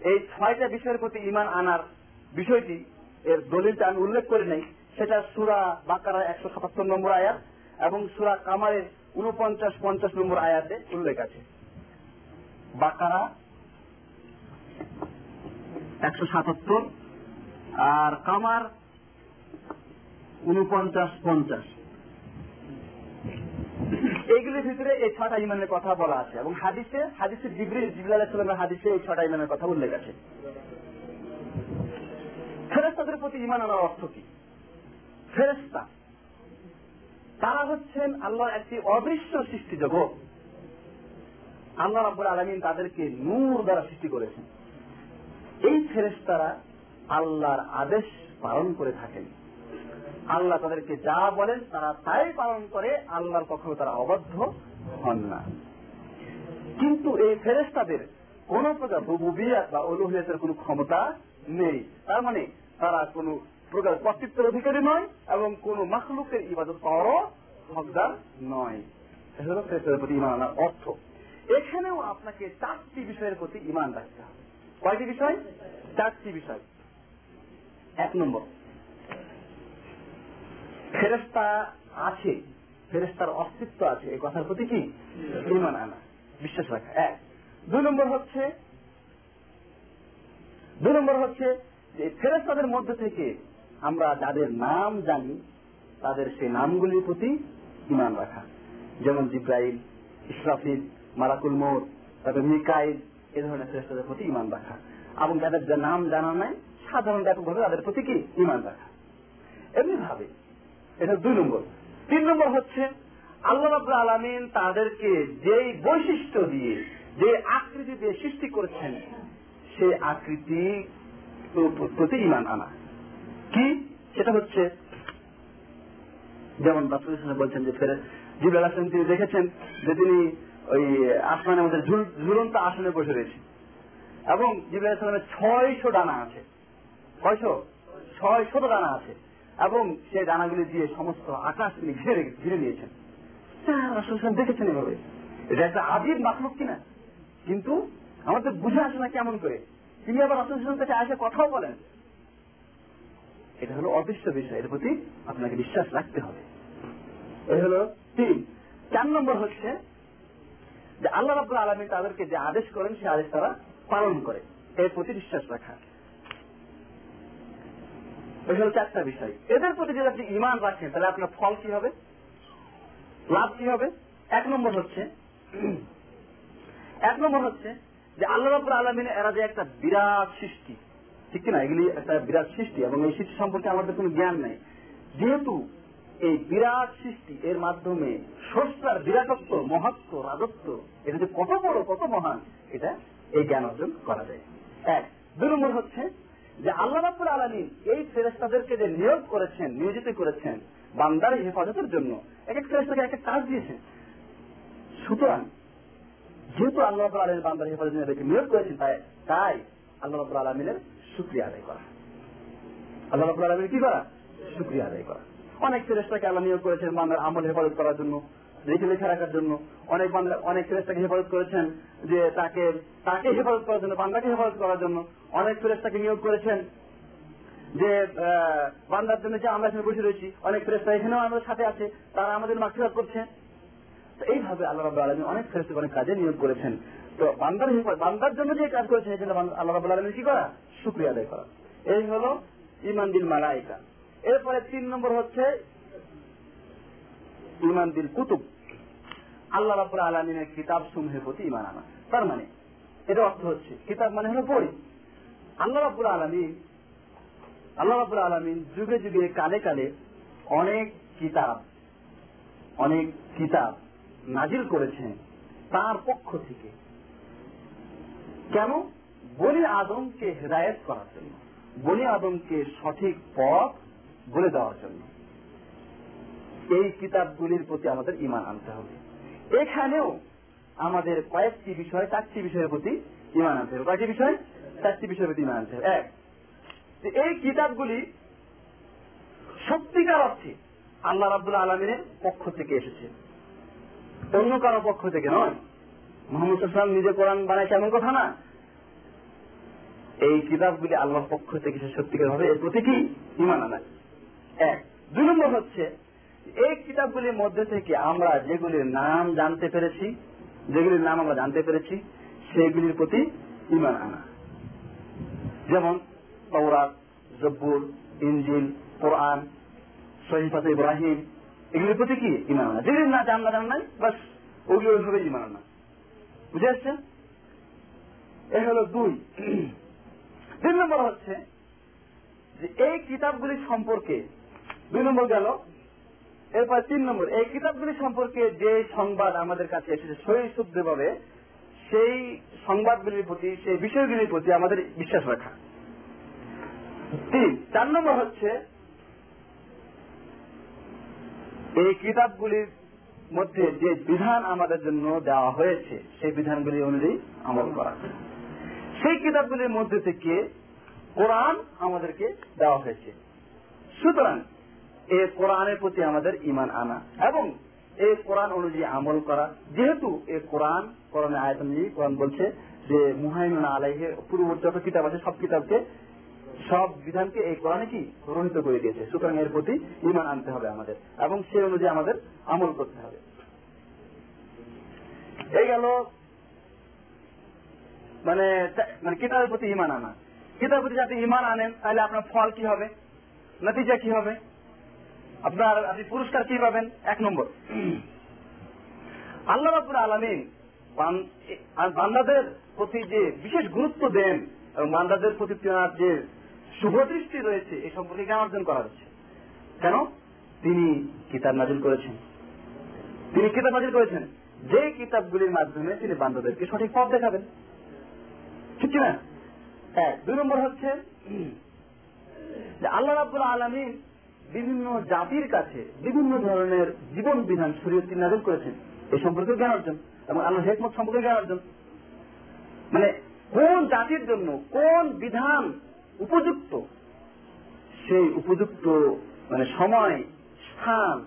A: এই ছয়টা বিষয়ের প্রতি ইমান আনার বিষয়টি এর দলিলটা আমি উল্লেখ করে নেই। সেটা সুরা বাকারা একশো সাতাত্তর নম্বর আয়াত এবং সুরা কামারের উনপঞ্চাশ পঞ্চাশ নম্বর আয়াতে উল্লেখ আছে। বাকারা একশো সাতাত্তর আর কামার উনপঞ্চাশ পঞ্চাশ। এইগুলির ভিতরে এই ছটা ইমানের কথা বলা আছে এবং হাদিসে হাদিসে জিবরিল জিবরিল আলাইসালামের হাদিসে এই ছটা ইমানের কথা উল্লেখ আছে। ফেরেস্তাদের প্রতি ইমান আনার অর্থ কি? ফেরেস্তা তারা হচ্ছেন আল্লাহর একটি অদৃশ্য সৃষ্টি জগৎ। আল্লাহ রাব্বুল আলমিন তাদেরকে নূর দ্বারা সৃষ্টি করেছেন। এই ফেরেস্তারা আল্লাহর আদেশ পালন করে থাকেন। আল্লাহ তাদেরকে যা বলেন, তারা তাই পালন করে, আল্লাহর কখনো তারা অবদ্ধ হন না। কিন্তু এই ফেরেস্তাদের কোন প্রকার রুবুবিয়াত বা অলুহিয়াতের কোন ক্ষমতা নেই। তার মানে তারা কোন প্রকার কর্তৃত্বের অধিকারী নয় এবং কোন মাখলুকের ইবাদত পাওয়ারও হকদার নয়। ফেরেস্তাদের প্রতি ইমান আনার অর্থ। এখানেও আপনাকে চারটি বিষয়ের প্রতি ইমান রাখতে হবে। কয়টি বিষয়? চারটি বিষয়। এক নম্বর ফেরেস্তা আছে ফেরেস্তার অস্তিত্ব আছে, এই কথার প্রতি কি? ইমান আনা। বিশ্বাস রাখা। এক। দুই নম্বর হচ্ছে, দুই নম্বর হচ্ছে যে ফেরেস্তাদের মধ্যে থেকে আমরা যাদের নাম জানি, তাদের সেই নামগুলির প্রতি ইমান রাখা। যেমন জিব্রাইল, ইসরাফিল, মালাকুল মোর তারপর মিকাইল, এ ধরনের ফেরেস্তাদের প্রতি ইমান রাখা। এবং যাদের নাম জানা নাই, সাধারণ ব্যাপকভাবে তাদের প্রতি কি? ইমান রাখা। এমনি ভাবে এটা দুই নম্বর। তিন নম্বর হচ্ছে, আল্লাহ রাবুল আলমিন তাদেরকে যেই বৈশিষ্ট্য দিয়ে যে আকৃতি দিয়ে সৃষ্টি করেছেন, সেই আকৃতি প্রতি ইমান আনা। কি? সেটা হচ্ছে, যেমন বাসুল বলছেন যে ফেরে জিবুল আসলাম তিনি দেখেছেন যে তিনি ওই আসমানের মধ্যে ঝুলন্ত আসনে বসে রয়েছে। এবং জিবুল আসলামের ছয়শো ডানা আছে। কয়শো? ছয় শত ডানা আছে। এবং সেই ডানাগুলি দিয়ে সমস্ত আকাশ তিনি ঘিরে ঘিরে নিয়েছেন। হ্যাঁ, রাসূল সাল্লাল্লাহু আলাইহি ওয়াসাল্লাম দেখেছেন এভাবে। এটা একটা আদিব মাখলুক কিনা? কিন্তু আমাদের বুঝে আসে না কেমন করে। তিনি আবার রাসূল সাল্লাল্লাহু কাছে আসে কথাও বলেন। এটা হলো অদৃশ্য বিষয়। এর প্রতি আপনাকে বিশ্বাস রাখতে হবে। এই হলো তিন। চার নম্বর হচ্ছে যে আল্লাহ রাব্বুল আলমী তাদেরকে যে আদেশ করেন সে আদেশ তারা পালন করে। এর প্রতি বিশ্বাস রাখা। এই হলো চারটা বিষয়। এদের প্রতি যদি আপনি ইমান রাখেন, তাহলে আপনার ফল কি হবে? লাভ কি হবে? এক নম্বর হচ্ছে, এক নম্বর হচ্ছে যে আল্লাহ রাব্বুল আলমিন এরা যে একটা বিরাট সৃষ্টি। ঠিক না? এগুলি একটা বিরাট সৃষ্টি এবং এই সৃষ্টি সম্পর্কে আমাদের কোনো জ্ঞান নেই। যেহেতু এই বিরাট সৃষ্টি, এর মাধ্যমে স্রষ্টার বিরাটত্ব, মহত্ব, রাজত্ব, এটা যে কত বড়, কত মহান, এটা এই জ্ঞান অর্জন করা যায়। এক। দুই নম্বর হচ্ছে যে আল্লাহ রাব্বুল আলমী এই ফেরেস্তাদেরকে যে নিয়োগ করেছেন, নিয়োজিত করেছেন, বান্দার হেফাজতের জন্য এক এক ফেরেস্তাকে এক এক কাজ দিয়েছেন সুতরাং, যেহেতু আল্লাহ রাব্বুল আলমীর বান্দার হেফাজত এদেরকে নিয়োগ করেছেন, তাই তাই আল্লাহ রাব্বুল আলমিনের শুক্রিয়া আদায় করা। আল্লাহ রাব্বুল আলমীর কি করা? শুক্রিয়া আদায় করা। অনেক ফেরেস্তাকে আল্লাহ নিয়োগ করেছেন, বান্দার আমল হেফাজত করার জন্য। লিখে লিখে রাখার জন্য অনেক বান্দা, অনেক ফেরেস্তাকে হেফাজত করেছেন যে তাকে তাকে হেফাজত করার জন্য, বান্দাকে হেফাজত করার জন্য অনেক ফেরেস্তাকে নিয়োগ করেছেন যে বান্দার জন্য যে আমরা এখানে বসে রয়েছি, অনেক ফেরেস্তা এখানেও আমাদের সাথে আছে, তারা আমাদের মাক্ষিরাত করছে। এইভাবে আল্লাহ রাব্বুল আলমী অনেক ফেরেস্তা অনেক কাজে নিয়োগ করেছেন। তো বান্দার বান্দার জন্য যে কাজ করেছেন এখানে আল্লাহ রাব্বুল আলমী কি করা? শুক্রিয়া আদায় করা। এই হলো ইমান বিল মালাইকা। এরপরে তিন নম্বর হচ্ছে ইমান বিল কুতুব। আল্লাহ রাব্বুল আলমিনের কিতাব সমূহের প্রতি ইমান আনা। তার মানে এটা অর্থ হচ্ছে, কিতাব মানে হলো বই। আল্লাহ রাব্বুল আলমিন, আল্লাহ রাব্বুল আলমিন যুগে যুগে কালে কালে অনেক কিতাব অনেক কিতাব নাজিল করেছেন তার পক্ষ থেকে। কেন? বনি আদমকে হেদায়ত করার জন্য, বনি আদমকে সঠিক পথ বলে দেওয়ার জন্য। এই কিতাবগুলির প্রতি আমাদের ইমান আনতে হবে। এখানেও আমাদের কয়েকটি বিষয়, চারটি বিষয়ের প্রতি ইমান আনতে হবে। কয়েকটি বিষয়? চারটি বিষয়ের প্রতি ইমান আনতে হবে। এক এই কিতাবগুলি সত্যিকার অর্থে আল্লাহ রাবুল্লাহ আলমিনের পক্ষ থেকে এসেছে। অন্য কারও পক্ষ থেকে নয়। মোহাম্মদ সাল্লাম নিজে কোরআন বানাইছে এমন কথা না। এই কিতাবগুলি আল্লাহর পক্ষ থেকে সত্যিকার হবে এর প্রতি কি? ইমান আনা এক, দুই নম্বর হচ্ছে এই কিতাবগুলির মধ্যে থেকে আমরা যেগুলির নাম জানতে পেরেছি, যেগুলির নাম আমরা জানতে পেরেছি সেগুলির প্রতি ইমান আনা। যেমন তওরাত, জব্বুর ইঞ্জিল কোরআন, সহিফাতে ইব্রাহিম, এগুলির প্রতি কি ইমান আনা? যেগুলির না জান জান নাই, বাস ওগুলো ওইভাবে ইমান আনা। বুঝে আসছেন? এ হলো দুই। তিন নম্বর হচ্ছে যে এই কিতাবগুলি সম্পর্কে দুই নম্বর গেল এরপর তিন নম্বর, এই কিতাবগুলি সম্পর্কে যে সংবাদ আমাদের কাছে এসেছে, সহি শুদ্ধভাবে, সেই সংবাদগুলির প্রতি, সেই বিষয়গুলির প্রতি আমাদের বিশ্বাস রাখা। তিন, চার নম্বর হচ্ছে, এই কিতাবগুলির মধ্যে যে বিধান আমাদের জন্য দেওয়া হয়েছে, সেই বিধানগুলি অনুযায়ী আমল করা। সেই কিতাবগুলির মধ্যে থেকে কোরআন আমাদেরকে দেওয়া হয়েছে। সুতরাং এই কোরআনের প্রতি আমাদের ইমান আনা এবং এই কোরআন অনুযায়ী আমল করা। যেহেতু এই কোরআন, কোরআনে আয়ত অনুযায়ী কোরআন বলছে যে মুহাইমিন আলাইহে, পূর্ববর্তী যত কিতাব আছে, সব কিতাবকে, সব বিধানকে এই কোরআনে কি? রহিত করে দিয়েছে। সুতরাং এর প্রতি ইমান আনতে হবে আমাদের এবং সে অনুযায়ী আমাদের আমল করতে হবে। এই গেল মানে মানে কিতাবের প্রতি ইমান আনা। কিতাবের প্রতি যাতে ইমান আনেন, তাহলে আপনার ফল কি হবে? নতিজা কি হবে? আপনার, আপনি পুরস্কার কি পাবেন? এক নম্বর। আল্লাহ রাবুল আলমিন বান্দাদের প্রতি যে বিশেষ গুরুত্ব দেন এবং বান্দাদের প্রতি তার যে শুভদৃষ্টি রয়েছে এই সম্পর্কে জ্ঞান অর্জন করা হচ্ছে। কেন? তিনি কিতাব নাজিল করেছেন। তিনি কিতাব নাজিল করেছেন। যে কিতাবগুলির মাধ্যমে তিনি বান্দাদেরকে সঠিক পথ দেখাবেন। ঠিক না এক। দুই নম্বর হচ্ছে আল্লাহ রাবুল আলমিন বিভিন্ন জাতির কাছে বিভিন্ন ধরনের জীবন বিধান শরীয়ত নাজিল করেছেন। এই সম্পর্কে জ্ঞান অর্জন এবং আল্লাহ হেকমত সম্পর্কে জ্ঞান অর্জন। মানে কোন জাতির জন্য কোন বিধান উপযুক্ত? সেই উপযুক্ত মানে সময়, স্থান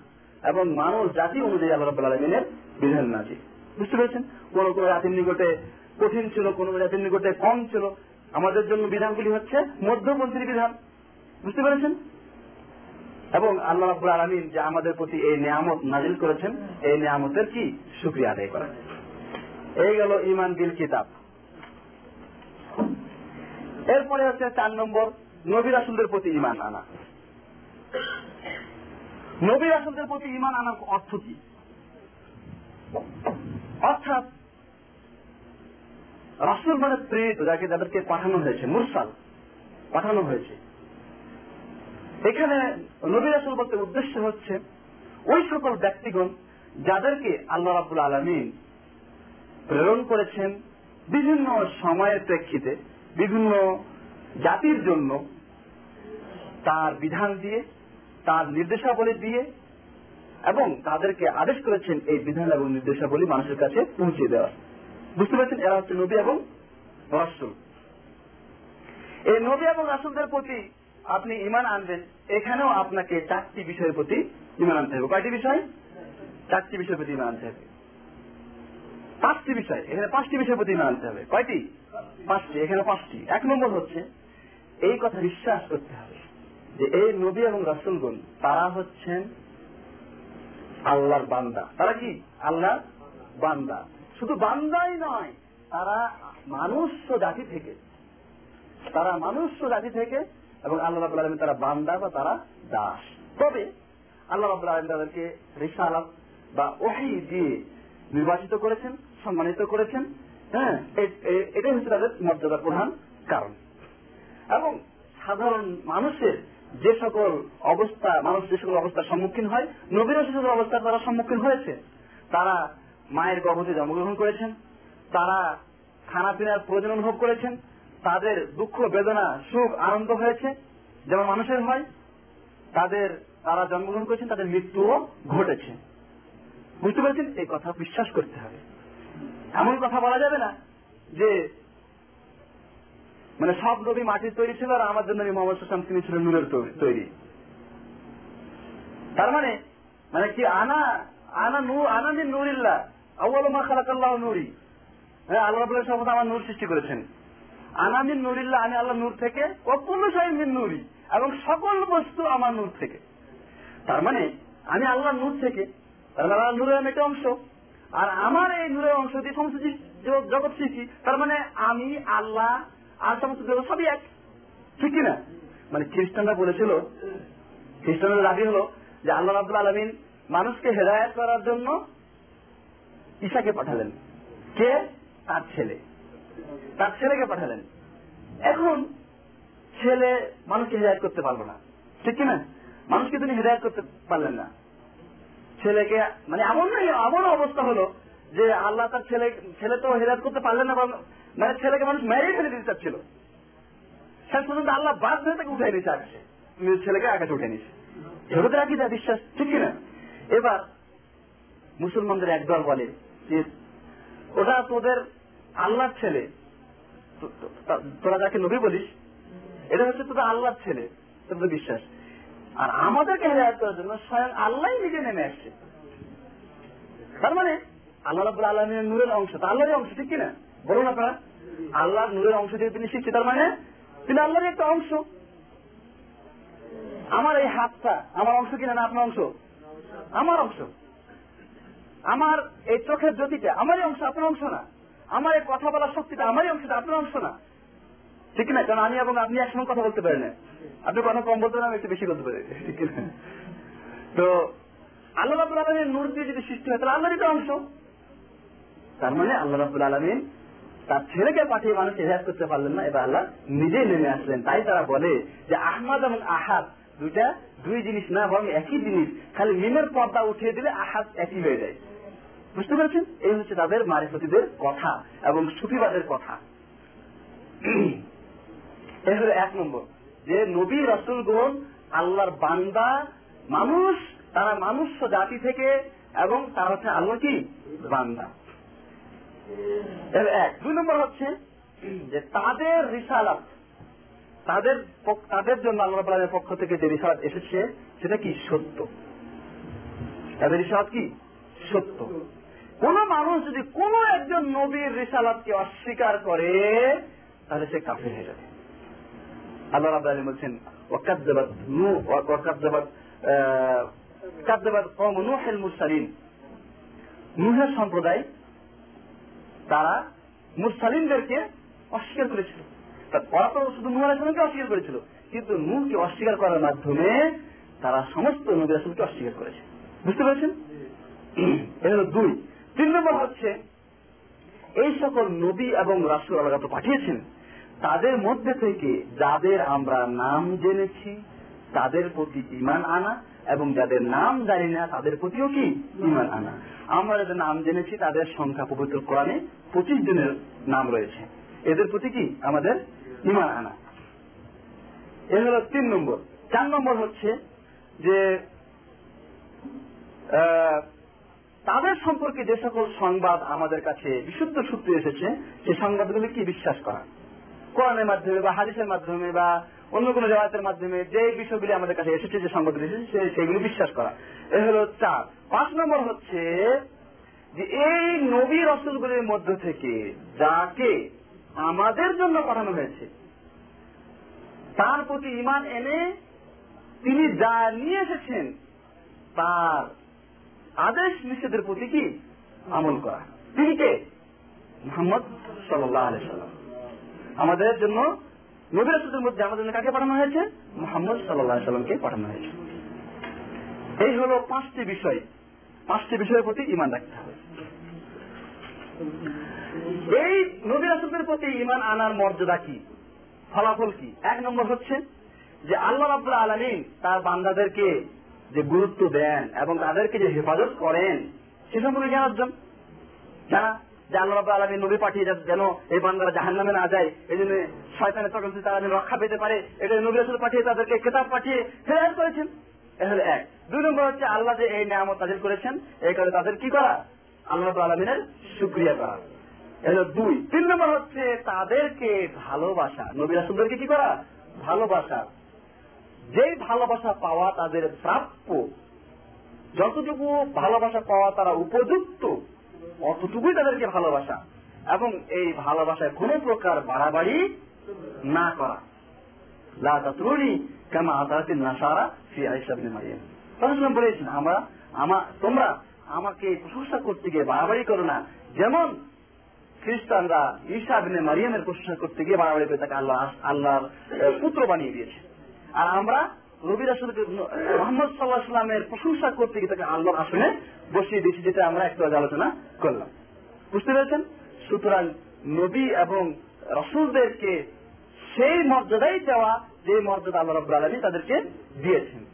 A: এবং মানব জাতি অনুযায়ী আল্লাহ রাব্বুল আলমিনের বিধান নাজিল। বুঝতে পেরেছেন? কোন কোন জাতির নিকটে কঠিন ছিল, কোন জাতির নিকটে কম ছিল। আমাদের জন্য বিধানগুলি হচ্ছে মধ্যপন্থীর বিধান। বুঝতে পেরেছেন? এবং আল্লাহ রাব্বুল আলমিন যে আমাদের প্রতি এই নিয়ামত নাজিল করেছেন, এই নিয়ামতের কি সুক্রিয়া আদায় করা এই গেল ইমান বিল কিতাব। এরপরে হচ্ছে চার নম্বর, নবী রাসুলদের প্রতি ইমান আনা। নবী রাসুলদের প্রতি ইমান আনার অর্থ কি? অর্থাৎ, রাসুল মানে প্রেরিত, যাকে, যাদেরকে পাঠানো হয়েছে, মুরসাল, পাঠানো হয়েছে। এখানে নবী রাসুল বলতে উদ্দেশ্য হচ্ছে ওই সকল ব্যক্তিগণ যাদেরকে আল্লাহ রাবুল আলমিন প্রেরণ করেছেন বিভিন্ন সময়ের প্রেক্ষিতে, বিভিন্ন জাতির জন্য তার বিধান দিয়ে, তার নির্দেশাবলী দিয়ে এবং তাদেরকে আদেশ করেছেন এই বিধান এবং নির্দেশাবলী মানুষের কাছে পৌঁছে দেওয়া বুঝতে পারছেন? এরা হচ্ছে নবী এবং রাসুল। এই নবী এবং রাসুলদের প্রতি আপনি ইমান আনবেন, এখানেও আপনাকে চারটি বিষয়ের প্রতি ইমান আনতে হবে। কয়টি বিষয়? চারটি বিষয়ের প্রতি ইমান আনতে হবে। পাঁচটি বিষয়, এখানে পাঁচটি বিষয়ের প্রতি ইমান আনতে হবে। কয়টি? পাঁচটি, এখানে পাঁচটি। এক নম্বর হচ্ছে, এই কথা বিশ্বাস করতে হবে যে এই নবী এবং রাসুলগণ, তারা হচ্ছেন আল্লাহর বান্দা। তারা কি? আল্লাহ বান্দা। শুধু বান্দাই নয়, তারা মানুষ জাতি থেকে, তারা মানুষ জাতি থেকে এবং আল্লাহ রাবুল আলমী তারা বান্দা বা তারা দাস। তবে আল্লাহ রাবুল আলম তাদেরকে রিসালাত বা ওহি দিয়ে নির্বাচিত করেছেন, সম্মানিত করেছেন। হ্যাঁ এটাই হচ্ছে তাদের মর্যাদার প্রধান কারণ। এবং সাধারণ মানুষের যে সকল অবস্থা, মানুষ যে সকল অবস্থার সম্মুখীন হয় নবীর সকল অবস্থার তারা সম্মুখীন হয়েছে। তারা মায়ের গর্ভতে জন্মগ্রহণ করেছেন, তারা খানা পিনার প্রয়োজন অনুভব করেছেন তাদের দুঃখ, বেদনা, সুখ, আনন্দ হয়েছে যেমন মানুষের হয়। তাদের, তারা জন্মগ্রহণ করেছেন, তাদের মৃত্যুও ঘটেছে। বুঝতে পেরেছেন? এই কথা বিশ্বাস করতে হবে। এমন কথা বলা যাবে না যে মানে সব নবী মাটির তৈরি ছিল আর আমার জন্য মোহাম্মদ সাল্লাম তিনি ছিলেন নূরের তৈরি। তার মানে মানে কি আনা আনা নূর, আনা মিন নূরিল্লাহ। আউ্বাল খালাকাল্লাহ হ্যাঁ আল্লাহ সর্বদা আমার নূর সৃষ্টি করেছেন। আনামিন নুরিল্লাহ, আমি আল্লাহ নূর থেকে অকুল মিন নুরি, এবং সকল বস্তু আমার নূর থেকে। তার মানে আমি আল্লাহ নূর থেকে আল্লাহ নূরের আমি একটা অংশ, আর আমার এই নূরের অংশ দিয়ে সমস্ত জগৎ সৃষ্টি, তার মানে আমি, আল্লাহ আর সমস্ত জগৎ সবই এক। ঠিক কিনা মানে খ্রিস্টানরা বলেছিল, খ্রিস্টানরা দাবি হলো যে আল্লাহ রাবুল আলমিন মানুষকে হেদায়ত করার জন্য ঈশাকে পাঠালেন। কে? তার ছেলে। তার ছেলেকে পাঠালেন। এখন ছেলে মানুষকে হেদায়ত করতে পারল না। ঠিক কিনা? মানুষকে তিনি হেদায়ত করতে পারলেন না। ছেলেকে মানে এমন এমন অবস্থা হলো যে আল্লাহ তার ছেলে ছেলে তো হেদায়ত করতে পারলেন না মানে ছেলেকে মানুষ মেরেই ফেলে দিতে চাচ্ছিল। শেষ পর্যন্ত আল্লাহ বাদ হয়ে তাকে উঠে নিয়েছে আকাশে। ছেলেকে আকাশে উঠে নিয়েছে এভাবে রাখি যা বিশ্বাস, ঠিক কিনা? এবার মুসলমানদের একদল বলে যে ওটা তোদের আল্লাহর ছেলে। তোরা যাকে নবী বলিস, এটা হচ্ছে তোদের আল্লাহর ছেলে, তোদের বিশ্বাস। আর আমাদেরকে হেদায়ত করার জন্য স্বয়ং আল্লাহ নিজে নেমে আসছে। তার মানে আল্লাহ রাবুল আলমের নূরের অংশ, তা আল্লাহরই অংশ, ঠিক কিনা? বলুন আপনারা। আল্লাহর নূরের অংশ দিয়ে তিনি শিখছে তার মানে তিনি আল্লাহর একটা অংশ। আমার এই হাতটা, আমার অংশ কিনা না আপনার অংশ? আমার অংশ। আমার এই চোখের জ্যোতিটা, আমারই অংশ, আপনার অংশ না। আমার এই কথা বলার শক্তিটা আমারই অংশ আপনার অংশ না। ঠিক না? কারণ আমি এবং আপনি একসঙ্গে কথা বলতে পারেন না। আপনি কথা কম বলতে পারেন একটু বেশি বলতে পারেন ঠিক না? তো, আল্লাহ রাবুল আলমীর নূর দিয়ে যদি সৃষ্টি হয়, তাহলে আল্লাহরই তো অংশ। তার মানে আল্লাহ রাবুল আলমিন তার ছেলেকে পাঠিয়ে মানুষ হেদায়ত করতে পারলেন না, এবার আল্লাহ নিজেই নেমে আসলেন। তাই তারা বলে যে আহমাদ এবং আহাদ দুইটা দুই জিনিস না, বরং একই জিনিস। খালি মিমের পর্দা উঠিয়ে দিলে আহাদ একই হয়ে যায়। বুঝতে পেরেছেন? এই হচ্ছে তাদের মারিফতিদের কথা এবং সুফিবাদের কথা। এই হলো এক নম্বর, যে নবী রসুলগণ আল্লাহর বান্দা, মানুষ, তারা মানুষ জাতি থেকে এবং তার হচ্ছে আল্লাহ কি? বান্দা। এক। দুই নম্বর হচ্ছে যে তাদের রিসালাত, তাদের তাদের জন্য আল্লাহ পক্ষ থেকে যে রিসালাত এসেছে, সেটা কি? সত্য। তাদের রিসালাত কি? সত্য। কোন মানুষ যদি কোন একজন নবীর রিসালাতকে অস্বীকার করে তাহলে সে কাফির হয়ে যাবে। আল্লাহ রাব্বুল আলামিন বলছেন ওয়াকাদ্দাবাত নূহ ওয়াকাদ্দাবাত আহ, কাদ্দাবাত কওম নূহেল মুরসালিন। নূহের সম্প্রদায় তারা মুরসালিনদেরকে অস্বীকার করেছিল। ওরা তো শুধু নূহ আলাইহিসসালামকে অস্বীকার করেছিল কিন্তু নূহকে অস্বীকার করার মাধ্যমে তারা সমস্ত নবী রাসূলকে অস্বীকার করেছে। বুঝতে পেরেছেন? এটা হলো দুই। তিন নম্বর হচ্ছে। এই সকল নবী এবং রাসূল আল্লাহ তো পাঠিয়েছেন। তাদের মধ্যে থেকে যাদের আমরা নাম জেনেছি তাদের প্রতি ইমান আনা এবং যাদের নাম জানি না তাদের প্রতিও কি ইমান আনা। আমরা যাদের নাম জেনেছি তাদের সংখ্যা পবিত্র কোরআনে পঁচিশ জনের নাম রয়েছে। এদের প্রতি কি আমাদের ইমান আনা? এ হলো তিন নম্বর। চার নম্বর হচ্ছে যে আহ, তাদের সম্পর্কে যে সকল সংবাদ আমাদের কাছে বিশুদ্ধ সূত্রে এসেছে সেই সংবাদগুলি কি বিশ্বাস করা? কোরআনের মাধ্যমে বা হাদিসের মাধ্যমে বা অন্য কোনো জবাতের মাধ্যমে যে বিষয়গুলি আমাদের কাছে এসেছে, যে সংবাদগুলি এসেছে সেগুলি বিশ্বাস করা। এ হলো চার। পাঁচ নম্বর হচ্ছে যে এই নবী রসুলগুলির মধ্য থেকে যাকে আমাদের জন্য পাঠানো হয়েছে, তার প্রতি ইমান এনে তিনি যা নিয়ে এসেছেন, তার আদেশ নিষেধের প্রতি কি? আমল করা। তিনি কে? মোহাম্মদ সাল্লাম। আমাদের জন্য নবী রাসূলের মধ্যে আমাদের জন্য কাকে পাঠানো হয়েছে? মোহাম্মদ সাল্লাহ সাল্লামকে পাঠানো হয়েছে। এই হলো পাঁচটি বিষয়। পাঁচটি বিষয়ের প্রতি ইমান রাখতে হবে। এই নবী রাসূলের প্রতি ইমান আনার মর্যাদা কি? ফলাফল কি? এক নম্বর হচ্ছে যে আল্লাহ রাবুল্লাহ আলমিন তার বান্দাদেরকে যে গুরুত্ব দেন এবং তাদেরকে যে হেফাজত করেন, সে সম্পর্কে জ্ঞান অর্জন। জানা যে আল্লাহ আলমিন নবী পাঠিয়ে যেন এই বান্দারা জাহান নামে না যায় এই জন্য শয়তানের তখন তারা যেন রক্ষা পেতে পারে এটা নবী রাসূল পাঠিয়ে তাদেরকে কেতাব পাঠিয়ে হেদায়ত করেছেন। এ হলো এক। দুই নম্বর হচ্ছে আল্লাহ যে এই নিয়ামত তাদের করেছেন, এই কারণে তাদের কি করা? আল্লাহ আলমিনের সুক্রিয়া করা। এলো দুই। তিন নম্বর হচ্ছে তাদেরকে ভালোবাসা। নবী রাসুলদেরকে কি করা? ভালোবাসা। যেই ভালোবাসা পাওয়া তাদের প্রাপ্য, যতটুকু ভালোবাসা পাওয়া তারা উপযুক্ত, অতটুকুই তাদেরকে ভালোবাসা। এবং এই ভালোবাসায় কোন প্রকার বাড়াবাড়ি না করা। লা তাতরুনি কামা আতারাতিন নাসারা ফি আয়েশা ইবনে মারিয়াম। রাসূল বলেছেন, আমরা, আমা, তোমরা আমাকে প্রশংসা করতে গিয়ে বাড়াবাড়ি করো না। যেমন খ্রিস্টানরা ঈসা বিনে মারিয়ামের প্রশংসা করতে গিয়ে বাড়াবাড়ি করে তাকে আল্লাহ, আল্লাহর পুত্র বানিয়ে দিয়েছে। আর আমরা নবী রাসুলকে মোহাম্মদ সাল্লাহ সাল্লামের প্রশংসা করতে গিয়ে তাকে আল্লাহর আসনে বসিয়ে দিয়েছি, যেটা আমরা একটু আলোচনা করলাম। বুঝতে পেরেছেন? সুতরাং নবী এবং রসুলদেরকে সেই মর্যাদাই দেওয়া যে মর্যাদা আল্লাহ রব্বুল আলমী তাদেরকে দিয়েছেন।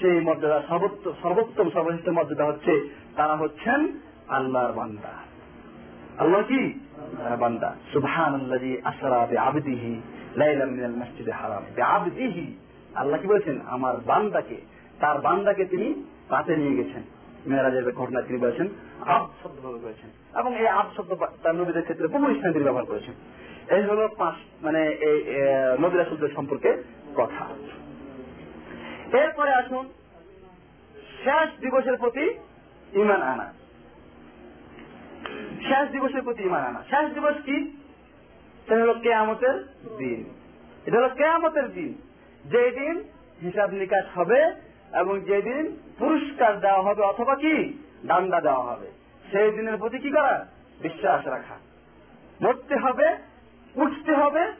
A: সেই মর্যাদা সর্বোত্তম, সর্বশ্রেষ্ঠ মর্যাদা হচ্ছে তারা হচ্ছেন আল্লাহর বান্দা। আল্লাহ কি? বান্দা। সুবহান আল্লাহি আসরা বিআবদিহি লাইলাম মিনাল মসজিদে হারাম। বিআবদিহি। আল্লাহ কি বলেছেন? আমার বান্দাকে, তার বান্দাকে তিনি রাতে নিয়ে গেছেন। মেয়েরাজের ঘটনা তিনি বলেছেন, আব শব্দ ব্যবহার করেছেন। এবং এই আব শব্দ তার নবীদের ক্ষেত্রে বহু স্থানে তিনি ব্যবহার করেছেন। এই হলো পাঁচ মানে এই নবী রাসুলদের সম্পর্কে কথা। এরপরে আসুন, শেষ দিবসের প্রতি ইমান আনা। শেষ দিবসের প্রতি ইমান আনা। শেষ দিবস কি? সেটা হলো কেয়ামতের দিন। এটা হলো কেয়ামতের দিন। যেই দিন হিসাব নিকাশ হবে এবং যেদিন পুরস্কার দেওয়া হবে অথবা কি? দান্ডা দেওয়া হবে। সেই দিনের প্রতি কি করা? বিশ্বাস রাখা। মরতে হবে উঠতে হবে,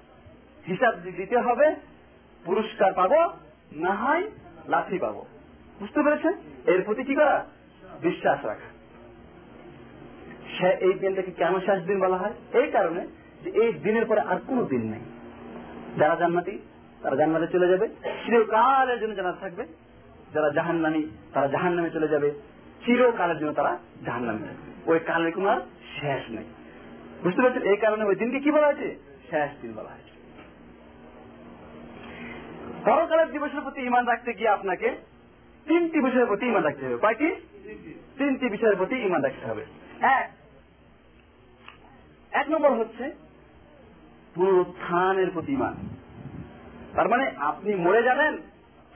A: হিসাব দিতে হবে, পুরস্কার পাবো, না হয় লাঠি পাবো। বুঝতে পেরেছেন? এর প্রতি কি করা? বিশ্বাস রাখা। সে এই দিনটাকে কেন শেষ দিন বলা হয়? এই কারণে যে এই দিনের পরে আর কোনো দিন নেই। যারা জান্নাতি তারা জান্নাতে চলে যাবে। চিরকালের জন্য জান্নাত থাকবে। যারা জাহান্নামি, তারা জাহান্নামে চলে যাবে। চিরকালের জন্য তারা জাহান্নামে থাকবে। ওই কালের কোনো আর শেষ নেই। বুঝতে পারছেন? এই কারণে ওই দিনকে কি বলা হয়েছে? শেষ দিন বলা হয়েছে। পরকালের দিবসের প্রতি ইমান রাখতে গিয়ে আপনাকে তিনটি বিষয়ের প্রতি ইমান রাখতে হবে। কয়টি? তিনটি বিষয়ের প্রতি ইমান রাখতে হবে। এক এক নম্বর হচ্ছে পুনরুত্থানের প্রতি ইমান তার মানে আপনি মরে যাবেন,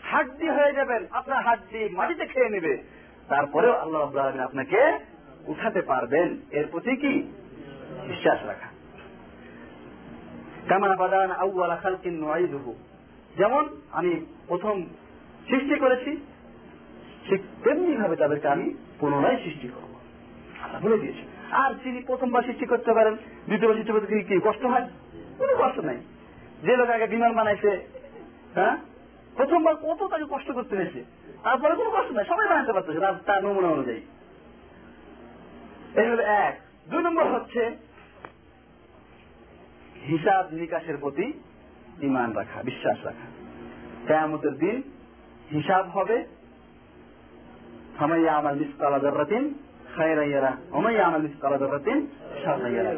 A: হাড্ডি হয়ে যাবেন, আপনার হাড্ডি মাটিতে খেয়ে নেবে। তারপরেও আল্লাহ রাব্বুল আপনাকে উঠাতে পারবেন। এর প্রতি কি? বিশ্বাস রাখা। কামা বাদান আউয়ালা খালকিন নুআইদুহু যেমন আমি প্রথম সৃষ্টি করেছি, ঠিক তেমনি ভাবে তাদেরকে আমি পুনরায় সৃষ্টি করব। আল্লাহ বলে দিয়েছে আর যিনি প্রথমবার সৃষ্টি করতে পারেন, দ্বিতীয়বার সৃষ্টি করতে কি কষ্ট হয়? কোনো কষ্ট নাই। যে লোক আগে বিমান বানাইছে হ্যাঁ? প্রথমবার কত তাকে কষ্ট করতে হয়েছে? তারপরে কোনো কষ্ট নাই, সবাই বানাতে পারতেছে তার- নমুনা অনুযায়ী। এই হলো এক। দুই নম্বর হচ্ছে হিসাব নিকাশের প্রতি ইমান রাখা, বিশ্বাস রাখা। কেয়ামতের দিন হিসাব হবে, ফামাইয়া আমাল মিসকালা যাররাতিন খায়রা ইয়ারা ওয়া মাইয়া আমাল মিসকালা যাররাতিন শাররা ইয়ারা।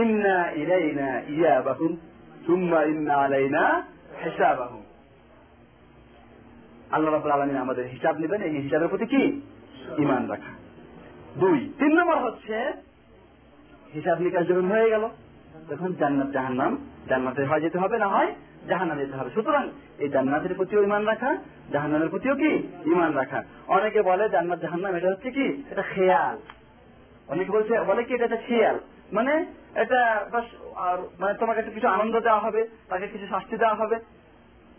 A: ইন্না ইলাইনা ইয়াবাহুম সুম্মা ইন্না আলাইনা হিসাবাহুম আল্লাহ রাব্বুল আলামিন আমাদের হিসাব নেবেন, এই হিসাবের প্রতি কি? ইমান রাখা। দুই, তিন নম্বর হচ্ছে, হিসাব নিকাশ যখন হয়ে গেল, তখন জান্নাত, জাহান্নাম, জান্নাতে হয় যেতে হবে, না হয় জাহান্নামে যেতে হবে। সুতরাং এই জান্নাতের প্রতিও ইমান রাখা, জাহান্নামের প্রতিও কি? ইমান রাখা। অনেকে বলে জান্নাত, জাহান্নাম, এটা হচ্ছে কি? এটা খেয়াল। অনেকে বলছে, বলে কি এটা খেয়াল? মানে এটা বাস মানে তোমাকে একটা কিছু আনন্দ দেওয়া হবে, তাকে কিছু শাস্তি দেওয়া হবে।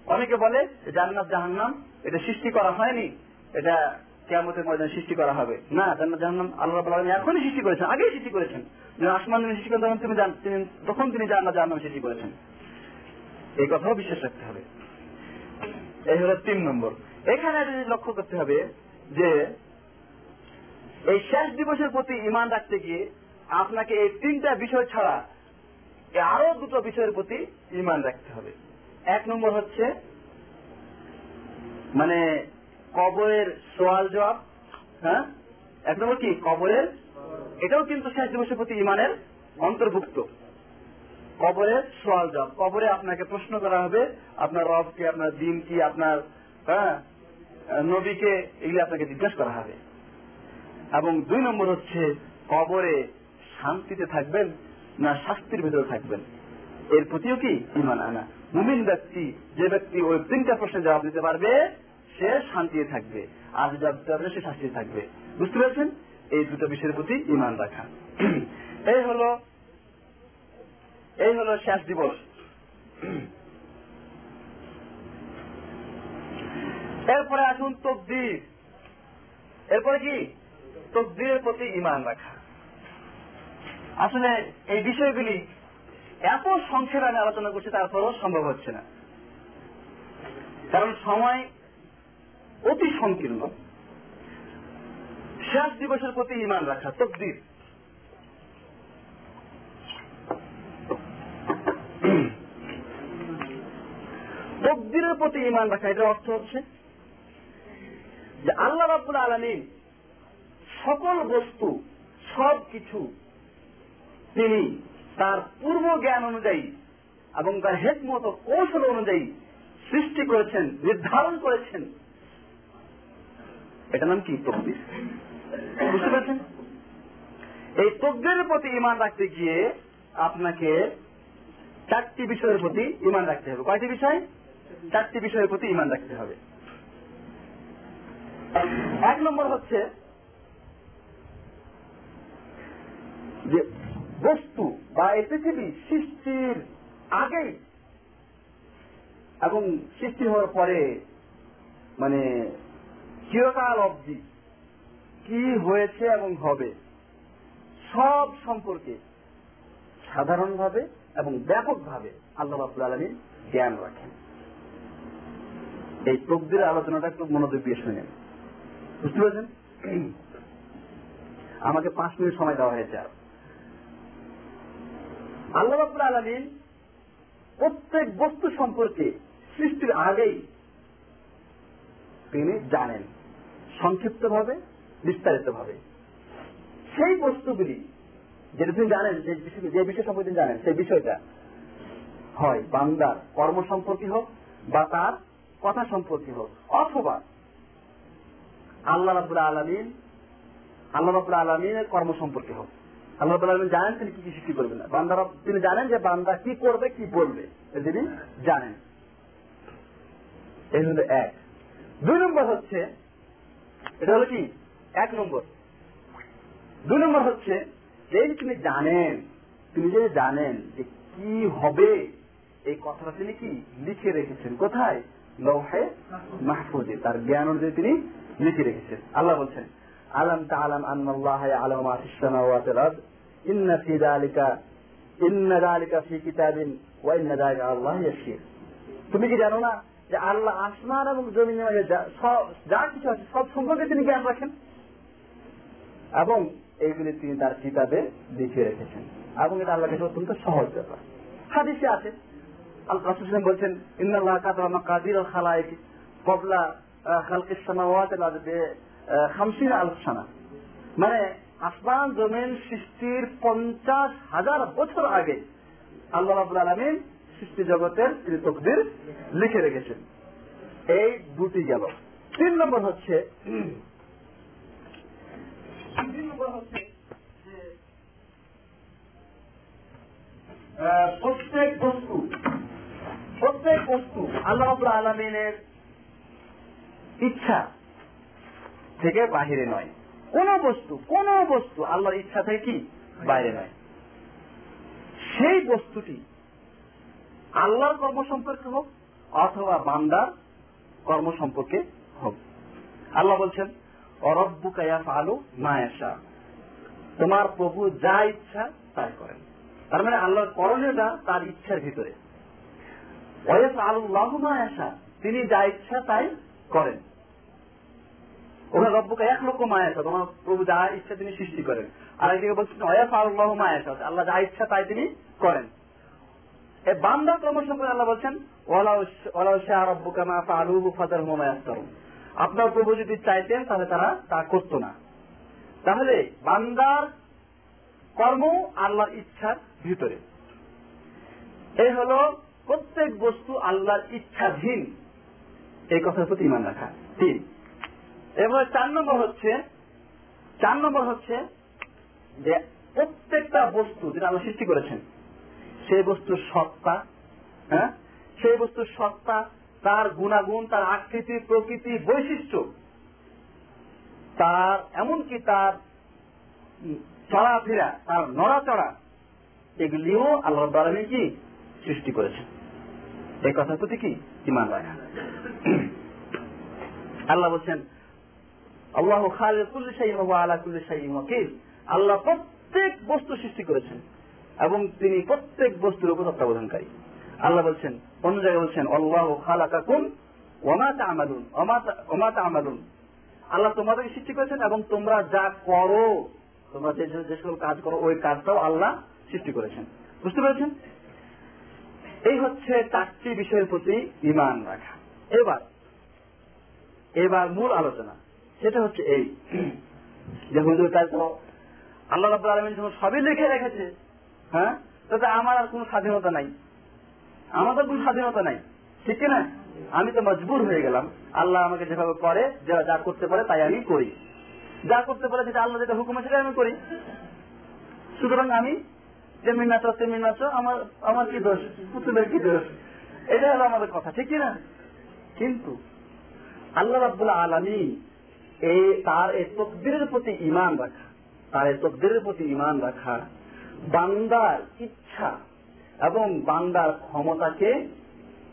A: অনেকে বলে জান্নাত জাহান্নাম, এটা সৃষ্টি করা হয়নি, এটা কেমতের ময়দানে সৃষ্টি করা হবে। না, জান্নাত জাহান্নাম আল্লাহ আলামিন এখনই সৃষ্টি করেছেন, আগেই সৃষ্টি করেছেন। আসমান জমিন সৃষ্টি করেন, তখন তুমি তিনি- তখন তিনি জান্নাত জাহান্নাম সৃষ্টি করেছেন। এই কথাও বিশ্বাস রাখতে হবে। এই হলো তিন নম্বর। এখানে জিনিস লক্ষ্য করতে হবে যে, এই শেষ দিবসের প্রতি ইমান রাখতে গিয়ে আপনাকে এই তিনটা বিষয় ছাড়া আরও দুটো বিষয়ের প্রতি ইমান রাখতে হবে। এক নম্বর হচ্ছে মানে কবরের সোয়াল জবাব হ্যাঁ? এক নম্বর কি? কবরের? এটাও কিন্তু শেষ দিবসের প্রতি ইমানের অন্তর্ভুক্ত। কবরের সোয়াল জবাব। কবরে আপনাকে প্রশ্ন করা হবে, আপনার রব কি, আপনার দিন কি, আপনার হ্যাঁ নবীকে এগুলি আপনাকে জিজ্ঞাসা করা হবে। এবং দুই নম্বর হচ্ছে, কবরে শান্তিতে থাকবেন না শাস্তির ভিতরে থাকবেন। এর প্রতিও কি? ইমান আনা। মুমিন ব্যক্তি, যে ব্যক্তি ওই তিনটা প্রশ্নের জবাব দিতে পারবে, সে শান্তিতে থাকবে। আর যে জবাব দিতে পারবে, সে শান্তিতে থাকবে। বুঝতে পেরেছেন? এই দুটো বিষয়ের প্রতি ইমান রাখা। এই হলো এই হলো শেষ দিবস এরপরে আসুন তকদির। এরপরে কি? তকদিরের প্রতি ইমান রাখা। আসলে এই বিষয়গুলি এত সংক্ষেপে আমি আলোচনা করছি, তারপরও সম্ভব হচ্ছে না। কারণ সময় অতি সংকীর্ণ। শেষ দিবসের প্রতি ইমান রাখা, তকদির। তকদিরের প্রতি ইমান রাখা, এটার অর্থ হচ্ছে যে আল্লাহ রাব্বুল আলমিন সকল বস্তু সব কিছু তিনি তার পূর্ব জ্ঞান অনুযায়ী এবং তার হেকমত কৌশল অনুযায়ী সৃষ্টি করেছেন, নির্ধারণ করেছেন। এটা নাম কি? তকদির বুঝতে পারছেন? এই তকদিরের প্রতি ইমান রাখতে গিয়ে আপনাকে চারটি বিষয়ের প্রতি ইমান রাখতে হবে। কয়টি বিষয়? চারটি বিষয়ের প্রতি ইমান রাখতে হবে। এক নম্বর হচ্ছে যে বস্তু বা এই পৃথিবী সৃষ্টির আগেই। এবং সৃষ্টি হওয়ার পরে মানে চিরকাল অবধি কি হয়েছে এবং হবে, সব সম্পর্কে সাধারণভাবে এবং ব্যাপকভাবে আল্লাহ রাবুল আলমী জ্ঞান রাখেন। এই তকদির আলোচনাটা একটু মনোযোগ দিয়ে শুনেন। বুঝতে পেরেছেন? আমাকে পাঁচ মিনিট সময় দেওয়া হয়েছে আর। আল্লাহ রাবুল আলমিন প্রত্যেক বস্তু সম্পর্কে সৃষ্টির আগেই তিনি জানেন সংক্ষিপ্ত ভাবে বিস্তারিত ভাবে সেই বস্তুগুলি যেটা তিনি জানেন, যে বিষয়- যে বিষয় সম্পর্কে তিনি জানেন, সেই বিষয়টা হয় বান্দার কর্ম সম্পর্কে হোক বা তার কথা সম্পর্কে হোক। অথবা আল্লাহ রাবুল আলমিন আল্লাহ রাবুল আলমিনের কর্ম সম্পর্কে হোক। আল্লাহ আলমিন জানেন তিনি কি কি সৃষ্টি করবেন। বান্দারা তিনি জানেন যে বান্দা কি করবে, কি বলবে। তিনি জানেন। এই হলো এক। দুই নম্বর হচ্ছে, এটা হলো কি? এক নম্বর। দুই নম্বর হচ্ছে যে তিনি জানেন, তিনি যে জানেন যে কি হবে, এই কথাটা তিনি কি লিখে রেখেছেন? কোথায়? লৌহে মাহফুজে, তার জ্ঞান অনুযায়ী তিনি লিখে রেখেছেন। আল্লাহ বলছেন আলম তাআলাম আন্নাল্লাহ ইয়ালামু মা ফিস আরদ। ইন্না ফি ইন্না ফি কিতাবিন ওয়া ইন্না আল্লাহ ইয়াসির তুমি কি জানো না যে আল্লাহ আসমান এবং জমিনের মাঝে যা- কিছু আছে, সব সম্পর্কে তিনি জ্ঞান রাখেন? এবং এইগুলি তিনি তার কিতাবে লিখে রেখেছেন। এবং এটা আল্লাহ কাছে অত্যন্ত সহজ ব্যাপার। হাদিসে আছে, আল রাসূল বলছেন, ইন্নাল্লাহ কাতাবা মাকাদির আল খালাইক ক্বাবলা খালকিস সামাওয়াতি আরদি। খামসিন আলফ সানা মানে আসমান জমিন সৃষ্টির পঞ্চাশ হাজার বছর আগে আল্লাহ রাবুল আলমিন সৃষ্টি জগতের তিনি তকদির লিখে রেখেছেন। এই দুটি গেল। তিন নম্বর হচ্ছে, তিন নম্বর হচ্ছে প্রত্যেক বস্তু প্রত্যেক বস্তু আল্লাহ আলমিনের ইচ্ছা থেকে বাহিরে নয়। কোন বস্তু কোন বস্তু আল্লাহর ইচ্ছা থেকে কি? বাইরে নয়। সেই বস্তুটি আল্লাহর কর্ম সম্পর্কে হোক অথবা বান্দার কর্ম সম্পর্কে হোক। আল্লাহ বলছেন অরব্বু কায়া ফালু মায়াশা তোমার প্রভু যা ইচ্ছা তাই করেন। তার মানে আল্লাহর করণীয়টা তার ইচ্ছার ভিতরে। ওয়াইফ আল্লাহ মায়াশা তিনি যা ইচ্ছা তাই করেন। ওখানে রব্বুকে এক লক্ষ মায়াশা তোমার প্রভু যা ইচ্ছা তিনি সৃষ্টি করেন। আর একদিকে বলছেন ওয়াইফ আল্লাহ মায়াশা আল্লাহ যা ইচ্ছা তাই তিনি করেন। এই বান্দার কর্ম সম্পর্কে আল্লাহ বলছেন, ওয়ালাউ শাহ রব্বুকা মা ফালুহু ফাদারহুম মা ইয়াফতারুন আপনার প্রভু যদি চাইতেন, তাহলে তারা তা করত না। তাহলে বান্দার কর্ম আল্লাহর ইচ্ছার ভিতরে। এই হলো প্রত্যেক বস্তু আল্লাহর ইচ্ছাধীন। এই কথার প্রতি ইমান রাখা। তিন এবার চার নম্বর হচ্ছে, চার নম্বর হচ্ছে যে প্রত্যেকটা বস্তু যেটা আল্লাহ সৃষ্টি করেছেন, সেই বস্তুর সত্তা হ্যাঁ? সেই বস্তুর সত্তা, তার গুণাগুণ, তার আকৃতি, প্রকৃতি, বৈশিষ্ট্য, তার এমনকি তার চলাফেরা, তার নড়াচড়া, এগুলিও আল্লাহ দ্বারা কি? সৃষ্টি করেছেন। এই কথার প্রতি কি ইমান আল্লাহ বলছেন আল্লাহ আল্লাহ প্রত্যেক বস্তু সৃষ্টি করেছেন এবং তিনি প্রত্যেক বস্তুর উপর তত্ত্বাবধানকারী। আল্লাহ বলছেন, অন্য জায়গায় বলছেন, আল্লাহ খালাকাকুম ওমা তা'মালুন ওমা তা'মালুন। আল্লাহ তোমাদেরকে সৃষ্টি করেছেন এবং তোমরা যা করো, তোমরা যে যে সকল কাজ করো, ওই কাজটাও আল্লাহ সৃষ্টি করেছেন। বুঝতে পেরেছেন? এই হচ্ছে চারটি বিষয়ের প্রতি ইমান রাখা। এবার এবার মূল আলোচনা। সেটা হচ্ছে এই। যে হুজুর তাই তো আল্লাহ রাব্বুল আলামিন যখন সবই লিখে রেখেছে হ্যাঁ? তাতে আমার আর কোনো স্বাধীনতা নাই। আমাদের কোনো স্বাধীনতা নাই। ঠিক না আমি তো মজবুর হয়ে গেলাম। আল্লাহ আমাকে যেভাবে করে, যা যা করতে পারে তাই আমি করি। যা করতে পারে যেটা আল্লাহ যেটা হুকুম আছে সেটা আমি করি। সুতরাং আমি যেমনি নাচো তেমনি নাচো আমার আমার কি দোষ? পুতুলের কি দোষ? এটা হলো আমাদের কথা। ঠিক না কিন্তু আল্লাহ রাব্বুল আলমী এই তার এই তকদিরের প্রতি ইমান রাখা, তার এই তকদিরের প্রতি ইমান রাখা বান্দার ইচ্ছা এবং বান্দার ক্ষমতাকে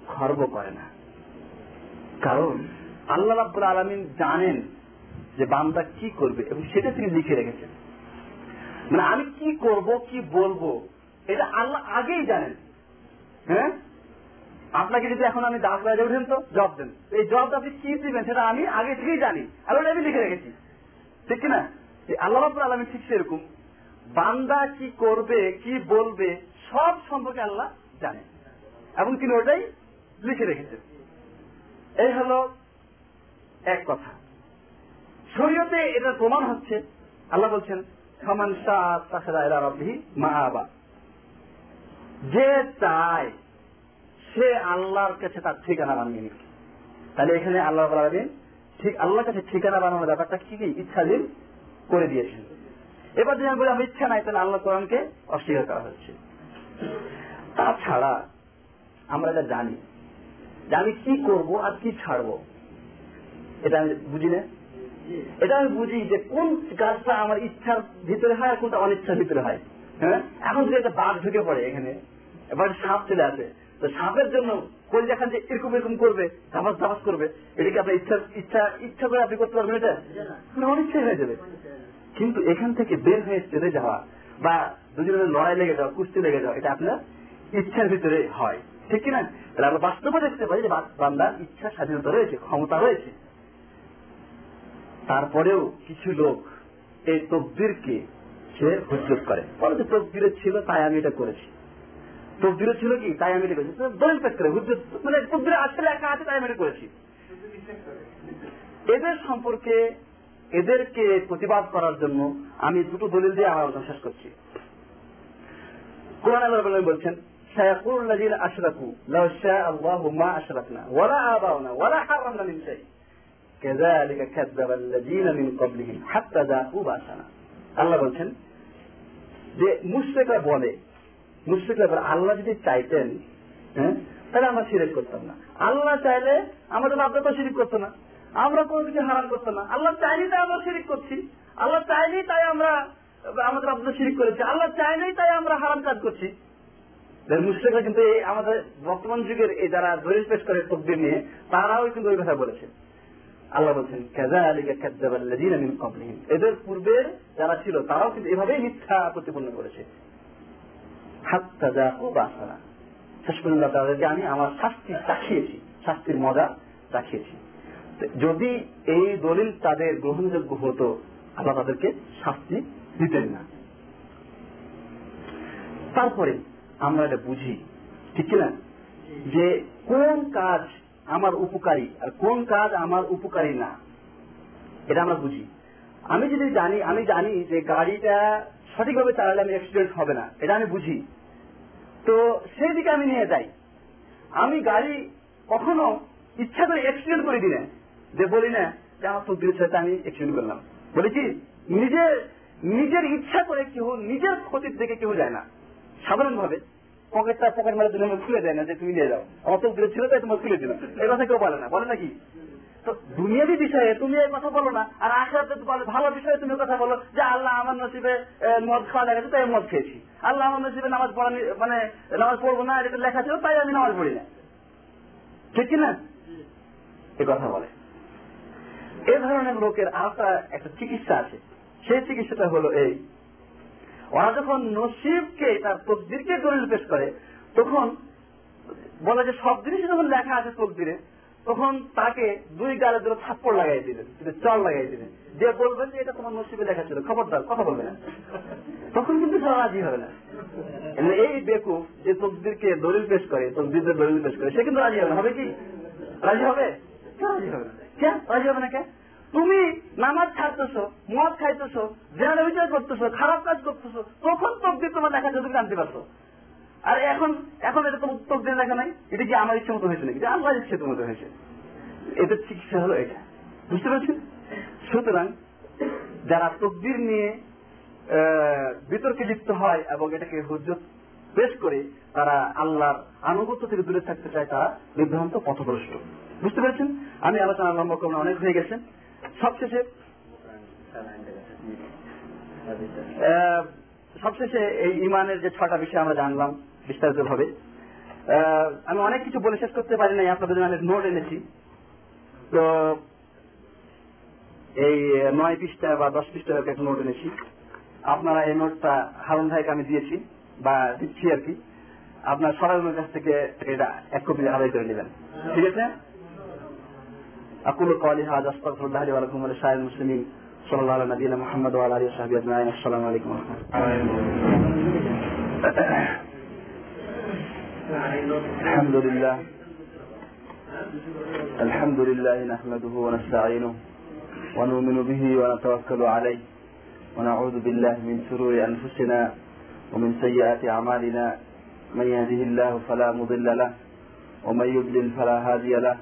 A: খর্ব করে না। কারণ আল্লাহ রাব্বুল আলমিন জানেন যে বান্দা কি করবে এবং সেটা তিনি লিখে রেখেছেন। মানে আমি কি করব, কি বলব, এটা আল্লাহ আগেই জানেন। হ্যাঁ? আপনাকে যদি এখন আমি দাস বাজে উঠেন তো জব দেন। এই জবটা আপনি কি দিবেন সেটা আমি আগে থেকেই জানি। আর আমি লিখে রেখেছি। ঠিক না এই আল্লাহ রাব্বুল আলামিন ঠিক সেরকম। বান্দা কি করবে, কি বলবে, সব সম্পর্কে আল্লাহ জানেন এবং তিনি ওটাই লিখে রেখেছেন। এই হলো এক কথা। শরীয়তে এটার প্রমাণ হচ্ছে, আল্লাহ বলছেন সমান শাহ এরা রব্বি মা আবা যে চায় সে আল্লাহর কাছে তার ঠিকানা বানিয়ে নিচ্ছে তাহলে এখানে আল্লাহ আলমিন ঠিক আল্লাহর কাছে ঠিকানা বানানোর ব্যাপারটা কি কি ইচ্ছাধীন করে দিয়েছেন। এবার যদি আমি বলি, আমার ইচ্ছা নাই তাহলে আল্লাহ কোরআনকে অস্বীকার করা হচ্ছে। তাছাড়া আমরা এটা জানি। যে আমি কি করব আর কি ছাড়ব। এটা আমি বুঝি না। এটা আমি বুঝি যে কোন কাজটা আমার ইচ্ছার ভিতরে হয় আর কোনটা অনিচ্ছার ভিতরে হয়। হ্যাঁ? এখন যদি একটা বাঘ ঢুকে পড়ে এখানে, এবার সাপ চলে আসে। সাপের জন্য কোন যেখান যে এরকম এরকম করবে ধাপাস ধাপাস করবে এটা কি আপনার ইচ্ছা ইচ্ছা ইচ্ছা করে আপনি করতে পারবেন এটা? মানে অনিচ্ছাই হয়ে যাবে। কিন্তু এখান থেকে বের হয়ে চলে যাওয়া বা দুজনের লড়াই লেগে যাওয়া, কুস্তি লেগে যাওয়া, এটা আপনার ইচ্ছার ভিতরে হয়। ঠিক কিনা? তাহলে আমরা বাস্তবে দেখতে পাই যে বান্দার ইচ্ছা স্বাধীনতা রয়েছে, ক্ষমতা রয়েছে। তারপরেও কিছু লোক এই তকদিরকে সে হুজ্জত করে। বলে যে তকদিরে ছিল, তাই আমি এটা করেছি। তকদিরে ছিল কি তাই আমি এটা করেছি দলিল পেশ করে হুজ্জত মানে তকদিরে আসলে একা আছে তাই আমি এটা করেছি এদের সম্পর্কে এদেরকে প্রতিবাদ করার জন্য আমি দুটো দলিল দিয়ে আমার আলোচনা শেষ করছি কোরআন আল্লাহ বলছেন سيقول الذين أشركوا لو شاء الله ما أشركنا ولا آباؤنا ولا حرمنا من شيء كذلك كذب الذين من قبلهم حتى ذاقوا بأسنا আল্লাহ বলছেন যে মুশ্রিকরা বলে মুশ্রিকরা বলে, আল্লাহ যদি চাইতেন হ্যাঁ তাহলে আমরা সিরেক করতাম না। আল্লাহ চাইলে আমাদের বাপদা তো সিরিক করতো না। আমরা কোনো কিছু হারাম করতাম না। আল্লাহ চাইলেই তাই আমরা সিরিক করছি। আল্লাহ চাইলেই তাই আমরা আমাদের বাপদা সিরিক করেছি। আল্লাহ চাইলেই তাই আমরা হারাম কাজ করছি। মুসলিমরা কিন্তু এই আমাদের বর্তমান যুগের এই যারা দলিল পেশ করে তকদির নিয়ে, তারাও কিন্তু ওই কথা বলেছেন আল্লাহ বলছেন এদের পূর্বে যারা ছিল, তারাও কিন্তু এভাবেই মিথ্যা প্রতিপন্ন করেছে। হাত্তা যা ও বাসানা শেষ পর্যন্ত তাদেরকে আমি আমার শাস্তি চাখিয়েছি, শাস্তির মজা চাখিয়েছি। যদি এই দলিল তাদের গ্রহণযোগ্য হতো, আল্লাহ তাদেরকে শাস্তি দিতেন না। তারপরে আমরা এটা বুঝি, ঠিক কিনা? যে কোন কাজ আমার উপকারী আর কোন কাজ আমার উপকারী না, এটা আমরা বুঝি। আমি যদি জানি, আমি জানি যে গাড়িটা সঠিকভাবে চালালে আমি অ্যাক্সিডেন্ট হবে না, এটা আমি বুঝি। তো সেই দিকে আমি নিয়ে যাই। আমি গাড়ি কখনো ইচ্ছা করে অ্যাক্সিডেন্ট করে না যে বলি না যে আমার তকদিরের সাথে আমি অ্যাক্সিডেন্ট করলাম। বলেছি নিজের নিজের ইচ্ছা করে কেউ, নিজের ক্ষতির দিকে কেউ যায় না। সাধারণভাবে পকেটটা পকেট মারার জন্য খুলে দেয় না যে তুমি নিয়ে যাও। অত দূরে ছিল, তাই তোমার খুলে দিলাম। এই কথা কেউ বলে না। বলে নাকি তো দুনিয়াবি বিষয়ে তুমি এই কথা বলো না, আর আখড়াতে বলে, ভালো বিষয়ে তুমি কথা বলো যে আল্লাহ আমার নসিবে মদ খাওয়া লেগেছে তাই মদ খেয়েছি। আল্লাহ আমার নসিবে নামাজ পড়া মানে নামাজ পড়ব না, এটা লেখা ছিল, তাই আমি নামাজ পড়ি না। ঠিক কিনা? এ কথা বলে। এ ধরনের লোকের আরেকটা একটা চিকিৎসা আছে। সেই চিকিৎসাটা হলো এই। ওরা যখন নসিবকে, তার তকদিরকে দলিল পেশ করে, তখন বলে যে সব জিনিস যখন লেখা আছে তকদিরে তখন তাকে দুই গালে ধরে থাপ্পড় লাগাই দিলেন চল লাগাই দিলেন। যে বলবেন যে, এটা তোমার নসিবে লেখা ছিল। খবরদার, কথা বলবে না। তখন কিন্তু সে রাজি হবে না। এই বেকুফ যে তকদিরকে দলিল পেশ করে, তকদিরদের দলিল পেশ করে, সে কিন্তু রাজি হবে না। হবে কি? রাজি হবে? রাজি হবে না? কে রাজি হবে না কে তুমি নামাজ ছাড়তেছো মদ খাইতেছো জেনারে বিচার করতেছো, খারাপ কাজ করতেছো, তখন তকদির তোমার লেখা যদি জানতে পারছ। আর এখন এখন এটা তোমার তকদির লেখা নাই। এটা কি আমার ইচ্ছে মতো হয়েছে নাকি? আল্লাহ ইচ্ছে মতো হয়েছে। এদের চিকিৎসা হলো এটা। বুঝতে পারছেন? সুতরাং যারা তকদির নিয়ে বিতর্কে লিপ্ত হয় এবং এটাকে হুজত পেশ করে, তারা আল্লাহর আনুগত্য থেকে দূরে থাকতে চায়, তারা বিভ্রান্ত পথভ্রষ্ট। বুঝতে পেরেছেন? আমি আলোচনা আরম্ভ করলাম অনেক হয়ে গেছে। সবশেষে সবশেষে এই ইমানের যে ছটা বিষয় আমরা জানলাম। বিস্তারিত ভাবে আমি অনেক কিছু বলে শেষ করতে পারি নাই, আপনাদের জন্য নোট এনেছি। তো এই নয় পৃষ্ঠা বা দশ পৃষ্ঠা একটা নোট এনেছি। আপনারা এই নোটটা হারুন ভাইকে আমি দিয়েছি, বা দিচ্ছি আর কি। আপনার সরাজনের কাছ থেকে এটা এক কপি আদায় করে নেবেন। ঠিক আছে? আকুলো কালি হাজ আস্তাগফিরুল্লাহ ওয়া লাকুম ওয়া লিসাইরিল মুসলিমিন সাল্লাল্লাহু আলা নবিয়িনা মুহাম্মদ ওয়া আলা আসসালামু আলাইকুম ওয়া الحمد لله. الحمد لله نحمده ونستعينه ونؤمن به ونتوكل عليه ونعوذ بالله من شرور أنفسنا ومن سيئات أعمالنا. من يهده الله فلا مضل له ومن يضلل فلا هادي له.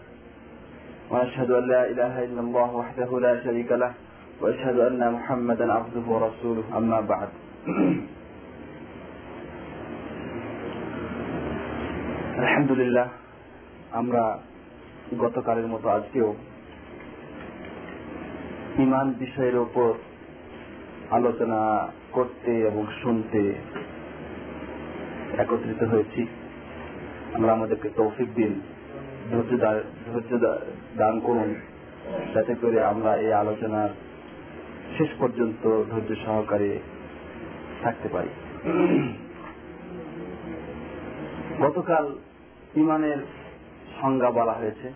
A: وأشهد أن لا إله إلا الله وحده لا شريك له وأشهد أن محمدا عبده ورسوله. أما بعد. আলহামদুলিল্লাহ, আমরা গতকালের মতো আজকেও ইমান বিষয়ের ওপর আলোচনা করতে এবং শুনতে একত্রিত হয়েছি। আমরা আমাদেরকে তৌফিক দিন, ধৈর্য ধৈর্য দান করুন, যাতে করে আমরা এই আলোচনার শেষ পর্যন্ত ধৈর্য সহকারে থাকতে পারি। গতকাল ইমানের সংজ্ঞা বলা হয়েছে।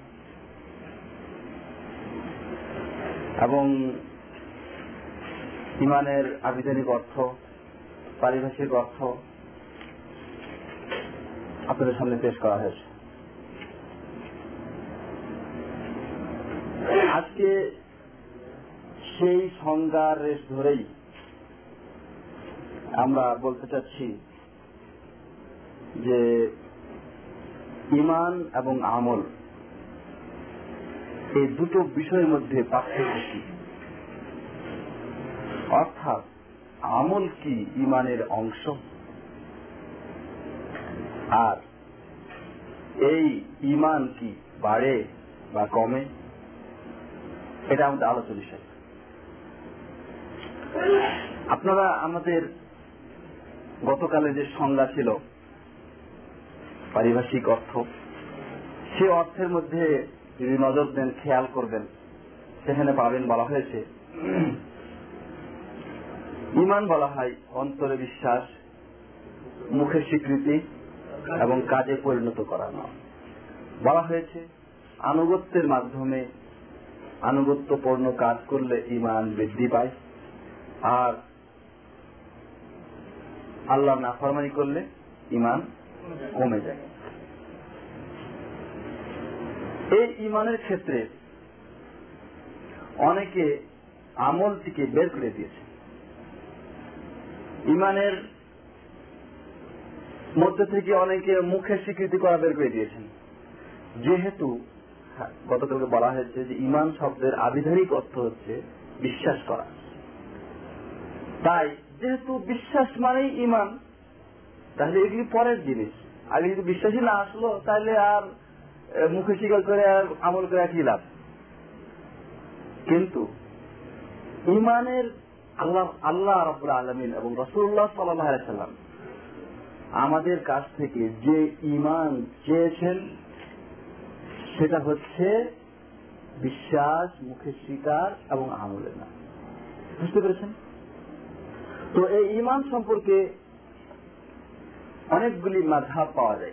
A: এবং ইমানের আবিধানিক অর্থ, পারিভাষিক অর্থ আপনাদের সামনে পেশ করা হয়েছে। আজকে সেই সংজ্ঞার রেশ ধরেই আমরা বলতে চাচ্ছি যে ইমান এবং আমল, এই দুটো বিষয়ের মধ্যে পার্থক্য কি? অর্থাৎ আমল কি ইমানের অংশ? আর এই ইমান কি বাড়ে বা কমে? এটা আমাদের আলোচনা বিষয়। আপনারা আমাদের গতকালে যে সংজ্ঞা ছিল পারিভাষিক অর্থ। সে অর্থের মধ্যে যদি নজর দেন, খেয়াল করবেন, সেখানে পাবেন বলা হয়েছে। ইমান বলা হয় অন্তরে বিশ্বাস, মুখে স্বীকৃতি এবং কাজে পরিণত করা। নয় বলা হয়েছে, আনুগত্যের মাধ্যমে আনুগত্যপূর্ণ কাজ করলে ইমান বৃদ্ধি পায়। আর আল্লাহ না নাফরমানি করলে ইমান কমে যায়। এই ইমানের ক্ষেত্রে অনেকে আমলটিকে বের করে দিয়েছে। ইমানের মধ্যে থেকে অনেকে মুখের স্বীকৃতি করা বের করে দিয়েছেন। যেহেতু গতকালকে বলা হয়েছে যে ইমান শব্দের আবিধানিক অর্থ হচ্ছে বিশ্বাস করা। তাই যেহেতু বিশ্বাস মানেই ইমান তাহলে এগুলি পরের জিনিস। আগে যদি বিশ্বাসী না আসলো, তাহলে আর মুখে স্বীকার করে আর আমল করে কি লাভ? কিন্তু ইমানের আল্লাহ আল্লাহ রব্বুল আলমিন এবং রসুল্লাহ সাল্লাম আমাদের কাছ থেকে যে ইমান চেয়েছেন, সেটা হচ্ছে বিশ্বাস, মুখে স্বীকার এবং আমলে না। বুঝতে পেরেছেন? তো এই ইমান সম্পর্কে অনেকগুলি মাঝাব পাওয়া যায়।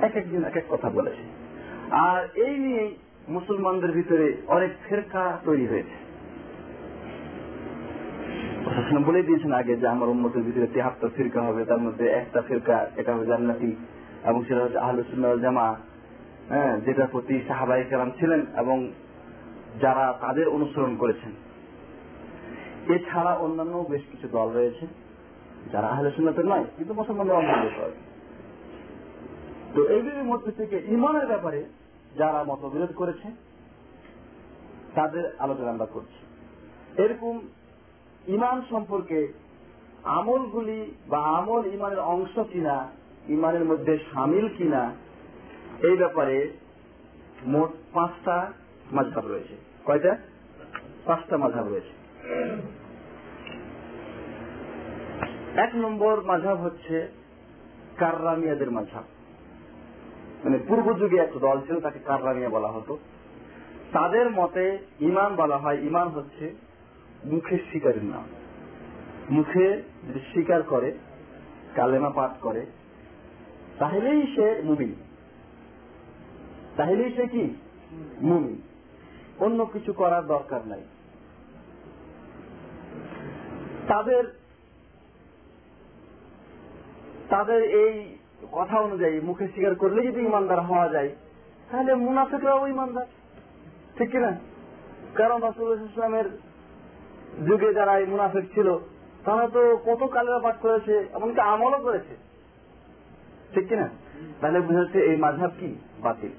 A: এক একদিন এক এক কথা বলেছে। আর এই নিয়ে মুসলমানদের ভিতরে অনেক ফেরকা তৈরি হয়েছে। প্রশাসন বলে দিয়েছেন আগে যে আমার উন্মতের ভিতরে তেহাত্তর ফিরকা হবে, তার মধ্যে একটা ফিরকা, এটা হবে জান্নাতি, এবং সেটা হচ্ছে আহলুসুল্লাহ জামা হ্যাঁ যেটার প্রতি সাহাবাই কালাম ছিলেন এবং যারা তাদের অনুসরণ করেছেন। এছাড়া অন্যান্য বেশ কিছু দল রয়েছে। যারা আহলে সুন্নাতের নয়, কিন্তু মুসলমানরা অন্তর্ভুক্ত হয়। তো এইগুলির মধ্যে থেকে ইমানের ব্যাপারে যারা মতবিরোধ করেছে, তাদের আলোচনা আমরা করছি। এরকম ইমান সম্পর্কে আমলগুলি বা আমল ইমানের অংশ কিনা ইমানের মধ্যে সামিল কিনা, এই ব্যাপারে মোট পাঁচটা মাঝহাব রয়েছে। কয়টা? পাঁচটা মাঝহাব রয়েছে। এক নম্বর মাঝাব হচ্ছে কার্রামিয়াদের মাঝাব মানে পূর্ব যুগে এক দল ছিল, তাকে কার্রামিয়া বলা হতো। তাদের মতে ইমান বলা হয় ইমান হচ্ছে মুখের শিকারের নাম। মুখে স্বীকার করে, কালেমা পাঠ করে, তাহলেই সে মুমিন। তাহলেই সে কি? মুমিন। অন্য কিছু করার দরকার নাই। তাদের তাদের এই কথা অনুযায়ী মুখে স্বীকার করলে যদি ইমানদার হওয়া যায়, তাহলে মুনাফিকরাও ইমানদার। ঠিক কিনা? কারণ রাসুল ইসলামের যুগে যারা এই মুনাফিক ছিল, তারা তো কত কালেরা পাঠ করেছে, এমনকি আমলও করেছে। ঠিক কিনা? তাহলে বুঝাচ্ছে এই মাঝহাব কি? বাতিল।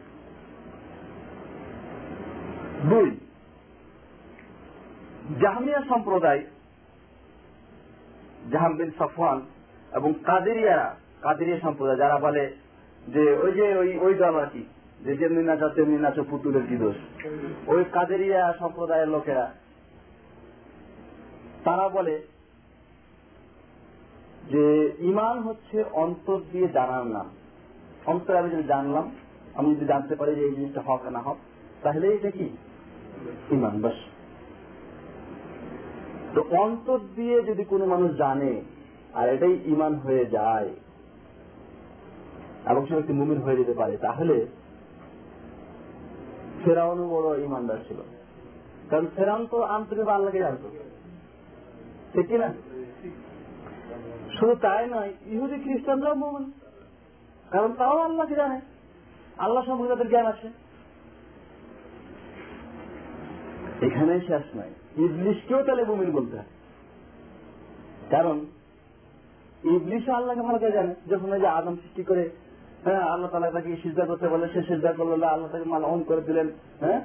A: দুই, জাহামিয়া সম্প্রদায়, জাহাম বিন সফওয়ান এবং কাদেরিয়ারা, কাদেরিয়া সম্প্রদায়, যারা বলে যে ওই যে ওই ওই দল আর কি, যে যেমনি নাচো, তেমনি নাচো, পুতুলের কি দোষ? ওই কাদেরিয়া সম্প্রদায়ের লোকেরা, তারা বলে যে ইমান হচ্ছে অন্তর দিয়ে জানার নাম। অন্তর আমি যদি জানলাম, আমি যদি জানতে পারি যে এই জিনিসটা হক না হক, তাহলে এটা কি? ইমান, বাস। তো অন্তর দিয়ে যদি কোনো মানুষ জানে আর এটাই ইমান হয়ে যায়। এবং সে একটি মুমিন হয়ে যেতে পারে। তাহলে ফেরাউনও বড় ইমানদার ছিল। কারণ ফেরাউন তো আন্তরিক আল্লাহকে জানতো। ঠিক কিনা শুধু তাই নয়, ইহুদি, খ্রিস্টানরাও মোমেন। কারণ তাও আল্লাহকে জানে। আল্লাহ সম্পর্কে তাদের জ্ঞান আছে। এখানে শেষ নয়। ইবলিশকেও তাহলে মুমিন বলতে হয়। কারণ ইবলিশও আল্লাহকে ভালো করে জানে। যখন ওই যে আদম সৃষ্টি করে হ্যাঁ আল্লাহ তালা তাকে সিজদা করতে বলে সে সিজদা করল আল্লাহ তাকে মালা অন করে দিলেন হ্যাঁ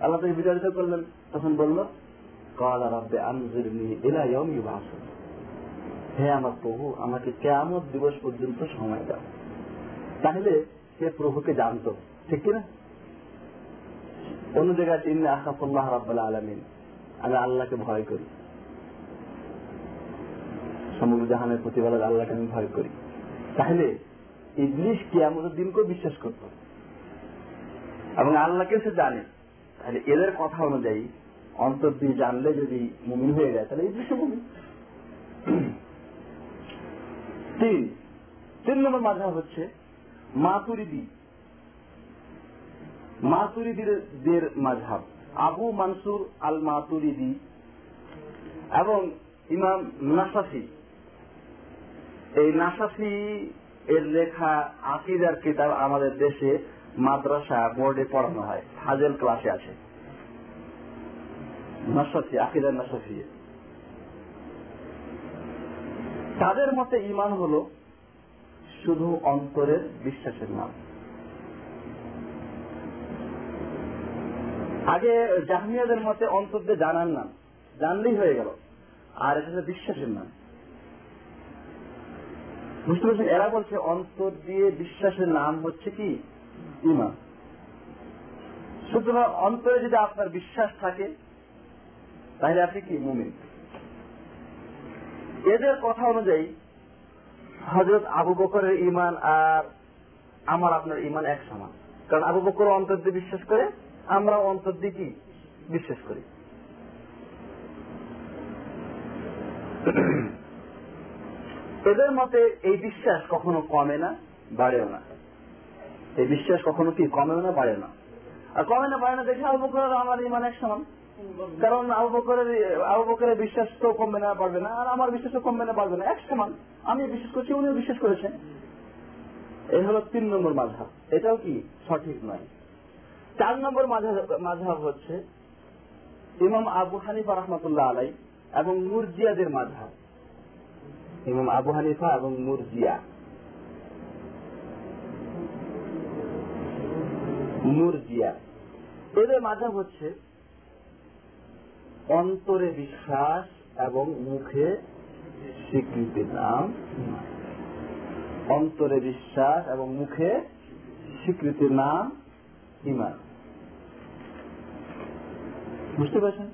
A: আল্লাহ তাকে বিতাড়িত করলেন। তখন বলল কাল রাব্বে ইলা হে আমার প্রভু, আমাকে কেয়ামত দিবস পর্যন্ত সময় দাও। তাহলে সে প্রভুকে জানতো, ঠিক কিনা? অন্য জায়গায় তিনি আসাফুল্লাহ রাব্বাল আলমিন। আমি আল্লাহকে ভয় করি। সমগ্র জাহানের প্রতিপালক আল্লাহকে আমি ভয় করি। তাহলে ইবলিশ কি আমাদের দিনকেও বিশ্বাস করত। এবং আল্লাহকে সে জানে। তাহলে এদের কথা অনুযায়ী অন্তর দিয়ে জানলে যদি মুমিন হয়ে যায়, তাহলে ইবলিশও মুমিন। তিন তিন নম্বর মাঝাব হচ্ছে মাতুরিদি। মাতুরিদিদের মাঝাব আবু মানসুর আল মাতুরিদি এবং ইমাম নাসাফি এই নাসাফি এর লেখা আকিদার কিতাব আমাদের দেশে মাদ্রাসা বোর্ডে পড়ানো হয়, হাজেল ক্লাসে আছে। নাসাফি আকিদার নাসাফি। তাদের মতে ইমান হল শুধু অন্তরের বিশ্বাসের নাম। আগে জাহমিয়াদের মতে অন্তর দিয়ে জানার নাম, জানলেই হয়ে গেল। আর এটা বিশ্বাসের নাম। বুঝতে পারছেন এরা বলছে, অন্তর দিয়ে বিশ্বাসের নাম হচ্ছে কি? ইমান সুতরাং অন্তরে যদি আপনার বিশ্বাস থাকে, তাহলে আপনি কি? মুমিন। এদের কথা অনুযায়ী হজরত আবু বকরের ইমান আর আমার আপনার ইমান এক সমান। কারণ আবু বকর অন্তর দিয়ে বিশ্বাস করে, আমরা অন্তর দিয়ে কি? বিশ্বাস করি। এদের মতে এই বিশ্বাস কখনো কমে না, বাড়েও না? এই বিশ্বাস কখনো কি কমেও না বাড়ে না? আর কমে না, বাড়ে না দেখে আবু বকরের আমার ইমান এক সমান। কারণ আবু বকরের আবু বকরের বিশ্বাস তো কমবে না পারবে না, আর আমার বিশ্বাসও কমবে না পারবে না, এক সমান। আমি বিশ্বাস করছি, উনিও বিশ্বাস করেছেন। এই হলো তিন নম্বর মাঝহাব। এটাও কি? সঠিক নয়। চার নম্বর মাঝহাব হচ্ছে ইমাম আবু হানিফা রহমতুল্লাহ আলাই এবং মুরজিয়াদের মাঝহাব। ইমাম আবু হানিফা এবং মুরজিয়া মুরজিয়া এদের মাঝাব হচ্ছে অন্তরে বিশ্বাস এবং মুখে স্বীকৃতির নাম। অন্তরে বিশ্বাস এবং মুখে স্বীকৃতির নাম ইমান। বুঝতে পারছেন?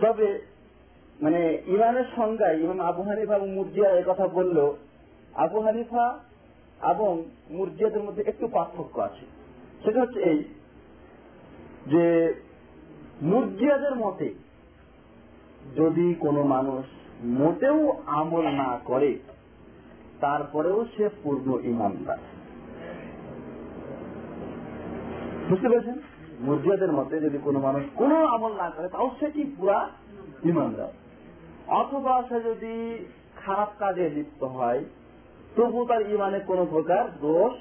A: তবে মানে ইমানের সংজ্ঞায় ইমাম আবু হানিফা এবং মুরজিয়া এ কথা বলল, আবু হানিফা এবং মুরজিয়াদের মধ্যে একটু পার্থক্য আছে। সেটা হচ্ছে এই যে মুরজিয়াদের মতে যদি কোনো মানুষ মোটেও আমল না করে, তারপরেও সে পূর্ণ ইমানদার। বুঝতে পেরেছেন? মুরজিয়াদের মতে যদি কোনো মানুষ কোনো আমল না করে, তাও সে কি পুরা ইমানদার? অথবা সে যদি খারাপ কাজে লিপ্ত হয়, তবু তার ইমানে কোনো প্রকার দোষ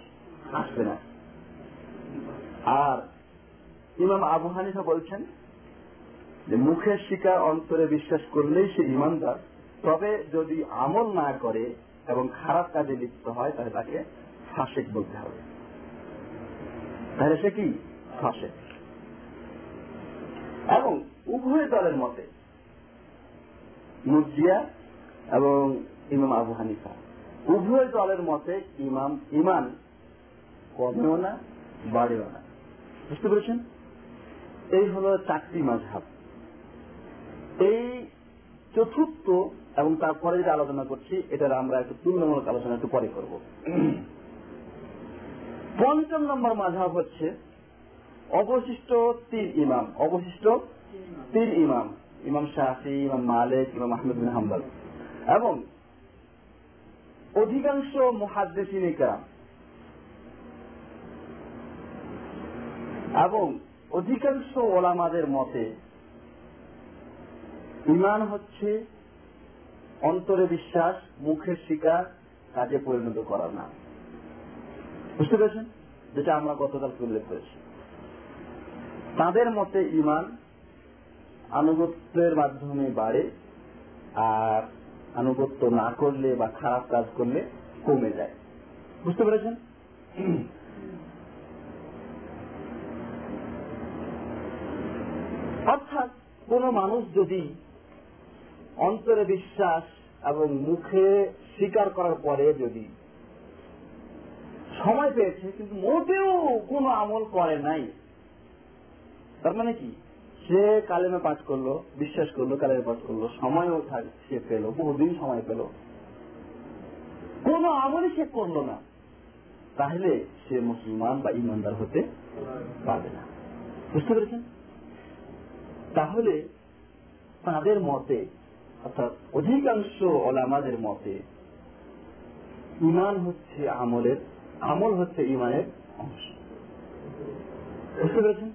A: আসবে না। আর ইমাম আবু হানিফা বলছেন যে, মুখের শিকার অন্তরে বিশ্বাস করলেই সে ইমানদার তবে যদি আমল না করে এবং খারাপ কাজে লিপ্ত হয়, তাহলে তাকে ফাঁসেক বলতে হবে। তাহলে সে কি? ফাঁসেক। এবং উভয় দলের মতে মুরজিয়া এবং ইমাম আবু হানিফা। উভয় দলের মতে ইমাম, ইমান কমেও না, বাড়েও না। বুঝতে পেরেছেন? এই হলো চারটি মাঝহাব। এই চতুর্থ এবং তারপরে যেটা আলোচনা করছি, এটার আমরা একটু তুলনামূলক আলোচনা একটু পরে করব। পঞ্চম নম্বর মাঝহাব হচ্ছে অবশিষ্ট তিন ইমাম। অবশিষ্ট তিন ইমাম। ইমাম শাহি ইমাম মালিক, ইমাম আহমেদ বিন হাম্বল। এবং অধিকাংশ মহাদ্দেশিনী কারাম এবং অধিকাংশ ওলামাদের মতে, ইমান হচ্ছে অন্তরে বিশ্বাস, মুখের শিকার, কাজে পরিণত করা না। বুঝতে পেরেছেন? যেটা আমরা গতকাল উল্লেখ করেছি। তাদের মতে ইমান আনুগত্যের মাধ্যমে বাড়ে, আর আনুগত্য না করলে বা খারাপ কাজ করলে কমে যায়। বুঝতে পেরেছেন? অর্থাৎ কোন মানুষ যদি অন্তরে বিশ্বাস এবং মুখে স্বীকার করার পরে যদি সময় পেয়েছে, কিন্তু মোটেও কোনো আমল করে নাই, তার মানে কি? সে কালেমে পাঠ করল, বিশ্বাস করল, কালেমে পাঠ করল। সময়ও সে পেল, বহুদিন সময় পেল। কোন আমলই সে করল না। তাহলে সে মুসলমান বা ইমানদার হতে পারবে না। বুঝতে পেরেছেন? তাহলে তাদের মতে, অর্থাৎ অধিকাংশ ওলামাদের মতে, ইমান হচ্ছে আমলের, আমল হচ্ছে ইমানের অংশ। বুঝতে পেরেছেন?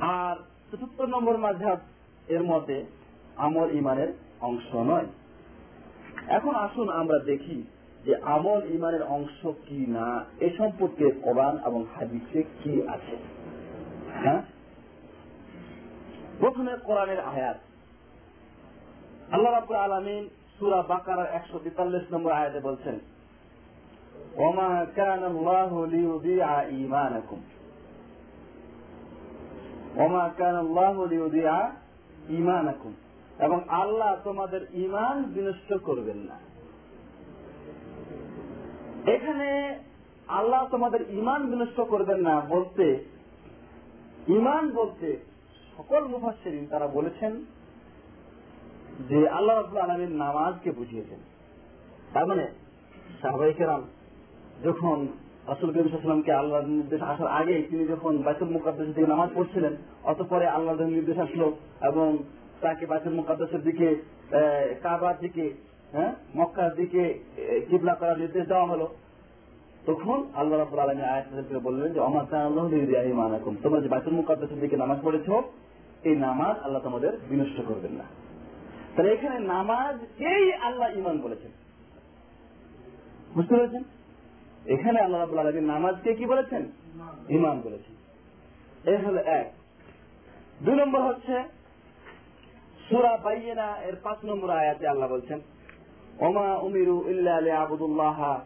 A: আর চতুর্থ নম্বর মাঝাব এর মতে আমল ইমানের অংশ নয়। এখন আসুন আমরা দেখি যে আমল ইমানের অংশ কি না, এ সম্পর্কে কোরআন এবং হাদিসে কি আছে। হ্যাঁ? প্রথমে কোরআনের আয়াত। আল্লাহ রাবুল আলমিন সুরা বাকার একশো তেতাল্লিশ নম্বর আয়াতে বলছেন, ওমা কান আল্লাহ লিউদিআ ঈমানাকুম। ওমা কান আল্লাহ লিউদিআ ঈমানাকুম। এবং আল্লাহ তোমাদের ইমান বিনষ্ট করবেন না। এখানে আল্লাহ তোমাদের ইমান বিনষ্ট করবেন না বলতে ইমান বলতে সকল মুফাসসিরিন তারা বলেছেন যে আল্লাহ রাব্বুল আলামিন নামাজকে বুঝিয়েছেন। তার মানে সাহাবাইকেরাম যখন রাসুল করিম সাল্লামকে আল্লাহর নির্দেশ আসার আগে তিনি যখন বাইতুল মুকাদ্দাস থেকে নামাজ পড়ছিলেন আল্লাহর নির্দেশ আসলো এবং তাকে বাইতুল মুকাদ্দাসের দিকে কাবার দিকে মক্কার দিকে কিবলা করার নির্দেশ দেওয়া হলো। তখন আল্লাহ রাবুল আলমী আয়াত বললেন যে আল্লাহ তোমরা যে বাইতুল মুকাদ্দাসের দিকে নামাজ পড়েছ, এই নামাজ আল্লাহ তোমাদের বিনষ্ট করবেন না। তাহলে এখানে নামাজ এই আল্লাহ ইমান বলেছেন? বুঝতে পেরেছেন? এখানে আল্লাহ রাবুল আলমী নামাজকে কি বলেছেন? ইমান বলেছেন। এই হল এক। দুই নম্বর হচ্ছে সুরা বাইয়েনা এর পাঁচ নম্বর আয়াতে আল্লাহ বলছেন ওমা উমিরু ইল্লা আবুদুল্লাহ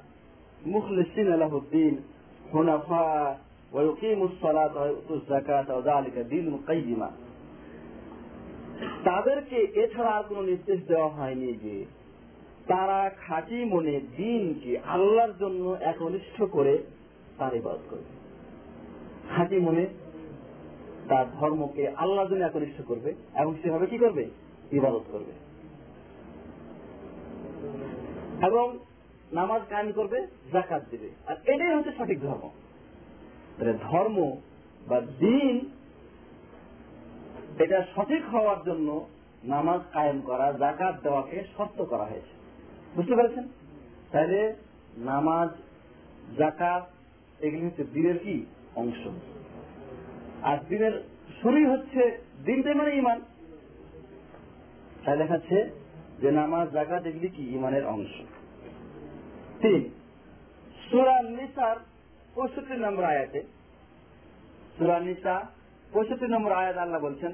A: মুখলিসিন আলাহুদ্দিন হুনাফা তাদেরকে এছাড়া আর কোন নির্দেশ দেওয়া হয়নি যে তারা খাঁটি মনে দিনকে আল্লাহর জন্য একনিষ্ঠ করে তার ইবাদত করবে। খাঁটি মনে তার ধর্মকে আল্লাহর জন্য একনিষ্ঠ করবে এবং সেভাবে কি করবে? ইবাদত করবে। এবং নামাজ কায়েম করবে জাকাত দিবে। আর এটাই হচ্ছে সঠিক ধর্ম। ধর্ম বা দিন, এটা সঠিক হওয়ার জন্য নামাজ কায়েম করা জাকাত দেওয়াকে শর্ত করা হয়েছে। বুঝতে পেরেছেন? তাহলে নামাজ জাকাত এগুলি হচ্ছে দিনের কি? অংশ। আর দিনের শুরুই হচ্ছে দিনটাই মানে ইমান তাই দেখাচ্ছে যে নামাজ জাকাত এগুলি কি? ইমানের অংশ। তিন, সুরা নিসার পঁয়ষট্টি নম্বর আয়াতে, সুরা নিসা পঁয়ষট্টি নম্বর আয়াত আল্লাহ বলছেন,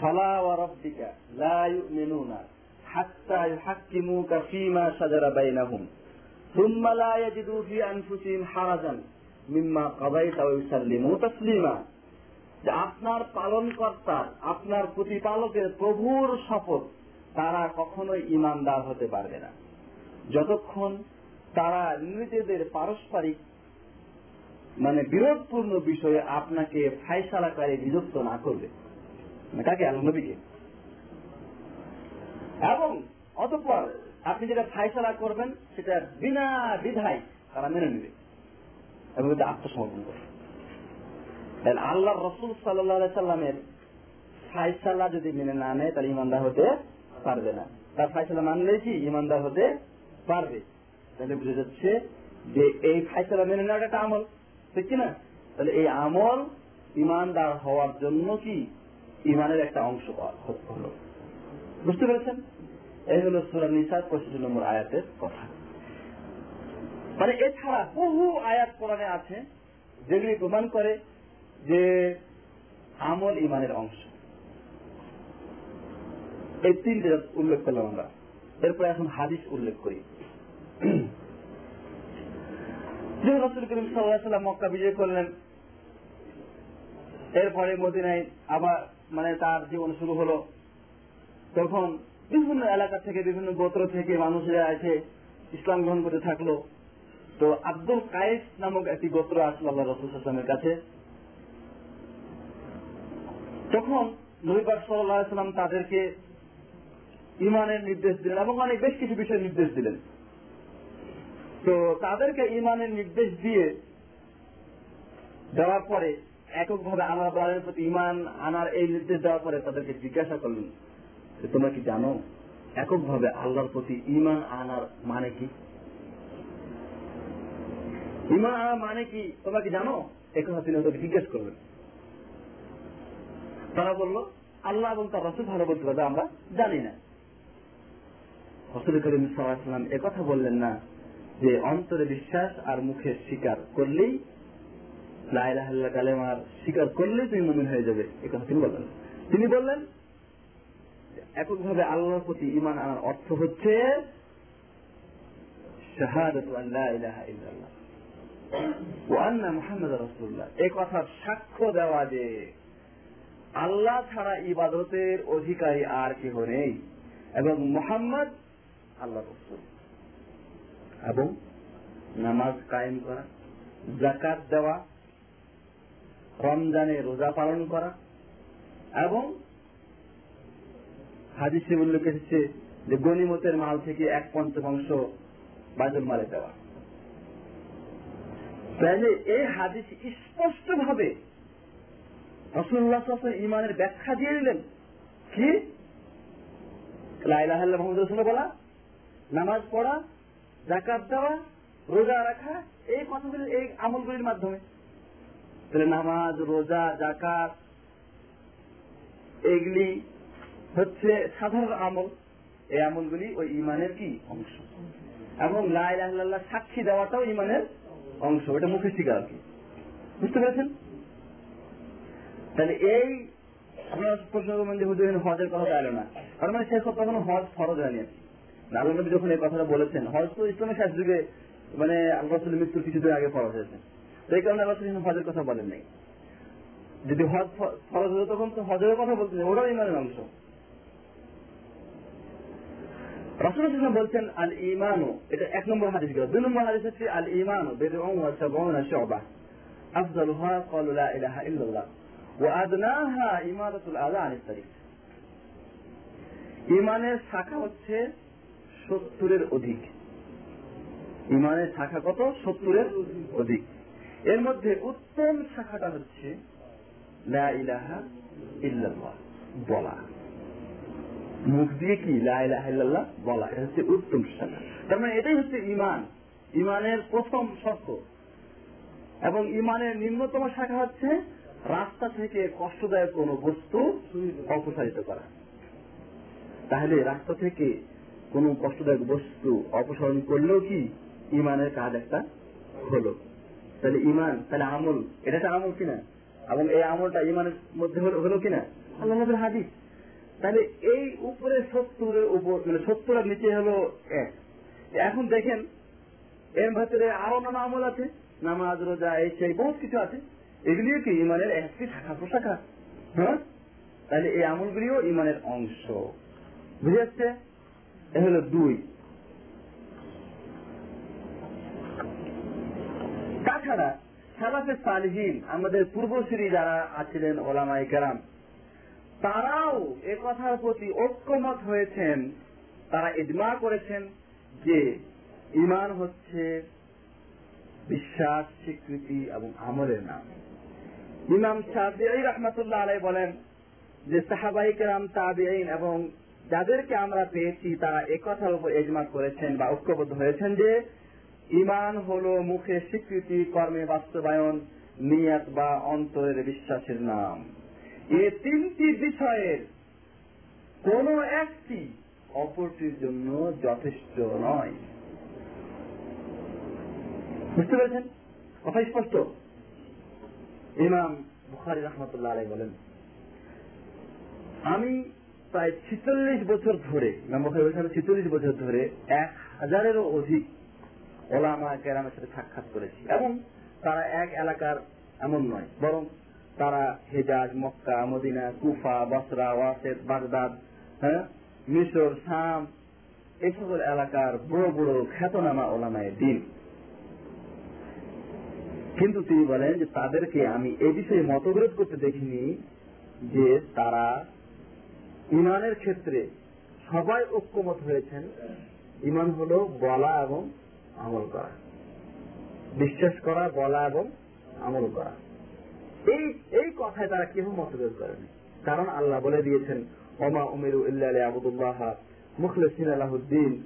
A: ফালা ওয়া রাব্বিকা লা ইউমিনুনা হাত্তা ইউহাক্কিমুকা ফীমা শাজারা বাইনাহুম ثم لا يجدوا في أنفسهم حرجا মিম্মা কাবাই তাওয়াইসাল্লিমু তাসলিমা যে আপনার পালনকর্তা আপনার প্রতিপালকের প্রভুর শপথ তারা কখনোই ইমানদার হতে পারবে না যতক্ষণ তারা নিজেদের পারস্পরিক মানে বিরোধপূর্ণ বিষয়ে আপনাকে ফাইসালাকারে বিরক্ত না করবে মানে কাকে আল্লাহ নবীকে এবং অতঃপর আপনি যেটা ফাইসালা করবেন, সেটা বিনা বিধায় তারা মেনে নেবে এবং এটা আত্মসমর্পণ করবে। আল্লাহ রসুল সাল্লাহ সাল্লামের ফাইসালা যদি মেনে না নেয়, তাহলে ইমানদার হতে পারবে না। তার ফাইসালা মানলেই কি? ইমানদার হতে পারবে। তাহলে বুঝে যাচ্ছে যে এই ফাইসালা মেনে নেওয়াটা একটা আমল, ঠিক কিনা? তাহলে এই আমল ইমানদার হওয়ার জন্য কি? ইমানের একটা অংশ হলো। বুঝতে পেরেছেন? এই হলো সুরা নিসার পঁচিশ নম্বর আয়াতের কথা। মানে এছাড়া বহু আয়াত কোরআনে আছে, যেগুলি প্রমাণ করে যে আমল ইমানের অংশ। এই তিনটে উল্লেখ করলাম আমরা। এরপরে এখন হাদিস উল্লেখ করি। যে রসুল করিম সাল্লাহ মক্কা বিজয় করলেন, এরপরে মদিনায় আবার মানে তার জীবন শুরু হলো। তখন বিভিন্ন এলাকা থেকে, বিভিন্ন গোত্র থেকে মানুষেরা এসে ইসলাম গ্রহণ করতে থাকল। তো আব্দুল কায়েস নামক একটি গোত্র আসলো আল্লাহ রসুল আসলামের কাছে। তখন নবীবার সাল্লাম তাদেরকে ইমানের নির্দেশ দিলেন এবং অনেক বেশ কিছু বিষয় নির্দেশ দিলেন। তো তাদেরকে ইমানের নির্দেশ দিয়ে দেওয়ার পরে, এককভাবে আল্লাহ প্রতি ইমান আনার এই নির্দেশ দেওয়ার পরে তাদেরকে জিজ্ঞাসা করলেন। তোমরা কি জানো, এককভাবে আল্লাহর প্রতি ইমান আনার মানে কি? ইমান আনার মানে কি? তোমরা কি জানো? একথা তিনি ওদেরকে জিজ্ঞেস করবেন তারা বলল, আল্লাহ এবং তার রসুল ভালো বলতে পারবে, আমরা জানি না। রসুল করিম সাল্লাম একথা বললেন না যে অন্তরে বিশ্বাস আর মুখে স্বীকার করলেই লাইলাহ কালেমার স্বীকার করলেই তুমি মুমিন হয়ে যাবে। এ কথা তিনি বললেন। তিনি বললেন এককভাবে আল্লাহর প্রতি ইমান আনার অর্থ হচ্ছে শাহাদাতু কথার সাক্ষ্য দেওয়া যে আল্লাহ ছাড়া ইবাদতের অধিকারী আর কেহ নেই। এবং মোহাম্মদ আল্লাহ রসুল। এবং নামাজ কায়েম করা জাকাত দেওয়া, রমজানে রোজা পালন করা, এবং হাদিসে উল্লেখ এসেছে যে গণিমতের মাল থেকে এক পঞ্চমাংশ বাজল মালে দেওয়া। তাহলে এই হাদিস স্পষ্ট ভাবে রসুল্লাহ ইমানের ব্যাখ্যা দিয়ে দিলেন। কি? লাইলাহ মোহাম্মদ রসুল বলা, নামাজ পড়া জাকাত দেওয়া, রোজা রাখা, এই কথাগুলি, এই আমলগুলির মাধ্যমে। তাহলে নামাজ, রোজা জাকাত এগুলি হচ্ছে সাধারণ আমল। এই আমলগুলি ওই ইমানের কি অংশ। এবং লাই লাইলাহ সাক্ষী দেওয়াটাও ইমানের অংশ। এটা মুখে স্বীকার কি। বুঝতে পেরেছেন? তাহলে এই আপনার হুজুর কথা চাইল না। তার মানে শেষ তখন হজ ফরজ হয়নি আল্লাহ নবী যখন এই কথাটা বলেছেন, হজ তো ইসলামের শেষ যুগে মানে আল্লাহ মৃত্যুর কিছুদিন আগে ফরজ হয়েছে। তো এই কারণে আল্লাহ হজের কথা বলেন নাই। যদি হজ ফরজ হতো তখন তো হজের কথা বলতেন, ওটাও ইমানের অংশ। বলছেন আল এটা এক নম্বর হাদিস গেল। দুই নম্বর হাদিস হচ্ছে আল ওয়া শুবা। ক্বালু লা ইলাহা ইল্লাল্লাহ। ওয়া আদনাহা ইমানের শাখা হচ্ছে সত্তরের অধিক। ইমানের শাখা কত? সত্তরের অধিক। এর মধ্যে উত্তম শাখাটা হচ্ছে, লা ইলাহা ইল্লাল্লাহ বলা। মুখ দিয়ে কি? লাইলাহ বলা। এটা হচ্ছে উত্তম শাখা তার মানে এটাই হচ্ছে ইমান ইমানের প্রথম শর্ত। এবং ইমানের নিম্নতম শাখা হচ্ছে রাস্তা থেকে কষ্টদায়ক কোন বস্তু অপসারিত করা। তাহলে রাস্তা থেকে কোন কষ্টদায়ক বস্তু অপসারণ করলেও কি ইমানের কাজ একটা হলো? তাহলে ইমান তাহলে আমল, এটা একটা আমল কিনা? এবং এই আমলটা ইমানের মধ্যে হলো কিনা? আল্লাহ হাদিস। তাহলে এই উপরে সত্তরের উপর মানে সত্তর আর নিচে হলো এক। এখন দেখেন, এর ভেতরে আরও নানা আমল আছে, নামাজ, রোজা, এই সেই বহুত কিছু আছে। এগুলিও কি ইমানের একটি শাখা প্রশাখা? হ্যাঁ? তাহলে এই আমলগুলিও ইমানের অংশ। বুঝে যাচ্ছে এ হলো দুই। তাছাড়া সালাফে সালহীন, আমাদের পূর্বশ্রী যারা আছিলেন ওলামাই কেরাম তারাও এ কথার প্রতি ঐক্যমত হয়েছেন। তারা ইজমা করেছেন যে ইমান হচ্ছে বিশ্বাস, স্বীকৃতি এবং আমলের নাম। ইমাম শাহি রহমতুল্লাহ আলাই বলেন যে সাহাবাই কেরাম তাবিআইন এবং যাদেরকে আমরা পেয়েছি, তারা একথার উপর এজমা করেছেন বা ঐক্যবদ্ধ হয়েছেন যে ইমান হলো মুখে স্বীকৃতি, কর্মে বাস্তবায়ন, নিয়াত বা অন্তরের বিশ্বাসের নাম। এ তিনটি বিষয়ের কোন একটি অপরটির জন্য যথেষ্ট নয়। বুঝতে পেরেছেন? কথা স্পষ্ট। ইমাম বুখারি রহমতুল্লাহ আলাই বলেন, আমি প্রায় ছিচল্লিশ বছর ধরে, ইমাম বুখারি ছিচল্লিশ বছর ধরে এক হাজারেরও অধিক ওলামা কেরামের সাথে সাক্ষাৎ করেছি এবং তারা এক এলাকার এমন নয়, বরং তারা Hejaz, Mecca, Medina, Kufa, Basra Wasit Baghdad হ্যাঁ? মিশর, শাম এই সকল এলাকার বড় বড় খ্যাতনামা ওলামায় দিন। কিন্তু তিনি বলেন যে তাদেরকে আমি এ বিষয়ে মতবিরোধ করতে দেখিনি যে তারা ইমানের ক্ষেত্রে সবাই ঐক্যমত হয়েছেন। ইমান হলো বলা এবং আমল করা। বিশ্বাস করা, বলা এবং আমল করা। এই এই কথায় তারা কেউ মতভেদ করেনি। কারণ আল্লাহ বলে দিয়েছেন, ওমা উমেরু ইল্লা আবুদুল্লাহ মুখলিসিন আলাহুদ্দিন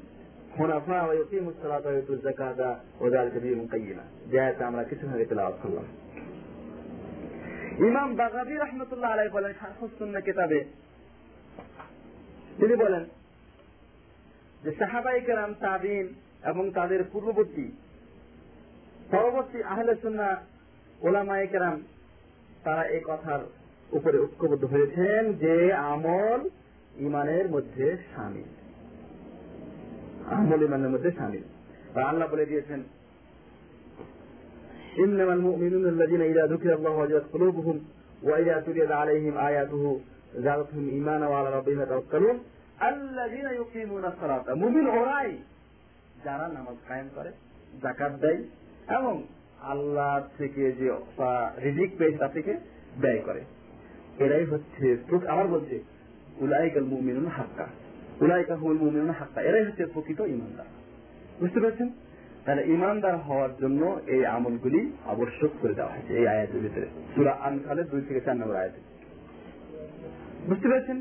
A: আমরা কিছু করলাম। ইমাম বাগাবি রহমতুল্লাহ আলাইহি বলেন তিনি বলেন যে সাহাবাই কেরাম, তাবিন এবং তাদের পূর্ববর্তী, পরবর্তী আহলে সুন্নাহ ওলামায়ে কেরাম তারা এই কথার উপরে ঐক্যবদ্ধ হয়েছেন যে আমল ইমানের মধ্যে সামিল আমল ইমানের মধ্যে সামিল আর আল্লাহ বলে দিয়েছেন إنما المؤمنون الذين إذا ذكر الله وجلت قلوبهم وإذا تليت عليهم آياته زادتهم إيمانا وعلى ربهم يتوكلون الذين يقيمون الصلاة মুমিন ওরাই যারা নামাজ কায়েম করে জাকাত দেয় এবং আল্লাহ থেকে যে রিজিক পেয়েছে তা থেকে ব্যয় করে। এরাই হচ্ছে আবার বলছে, উলাইকাল মুমিনুন হাক্কা। উলাইকা হুল মুমিনুন হাক্কা। এরাই হচ্ছে প্রকৃত ইমানদার। বুঝতে পারছেন? তাহলে ইমানদার হওয়ার জন্য এই আমলগুলি আবশ্যক করে দেওয়া হয়েছে এই আয়াতের ভিতরে। সুরা আনকালের দুই থেকে চার নম্বর আয়াতে। বুঝতে পেরেছেন?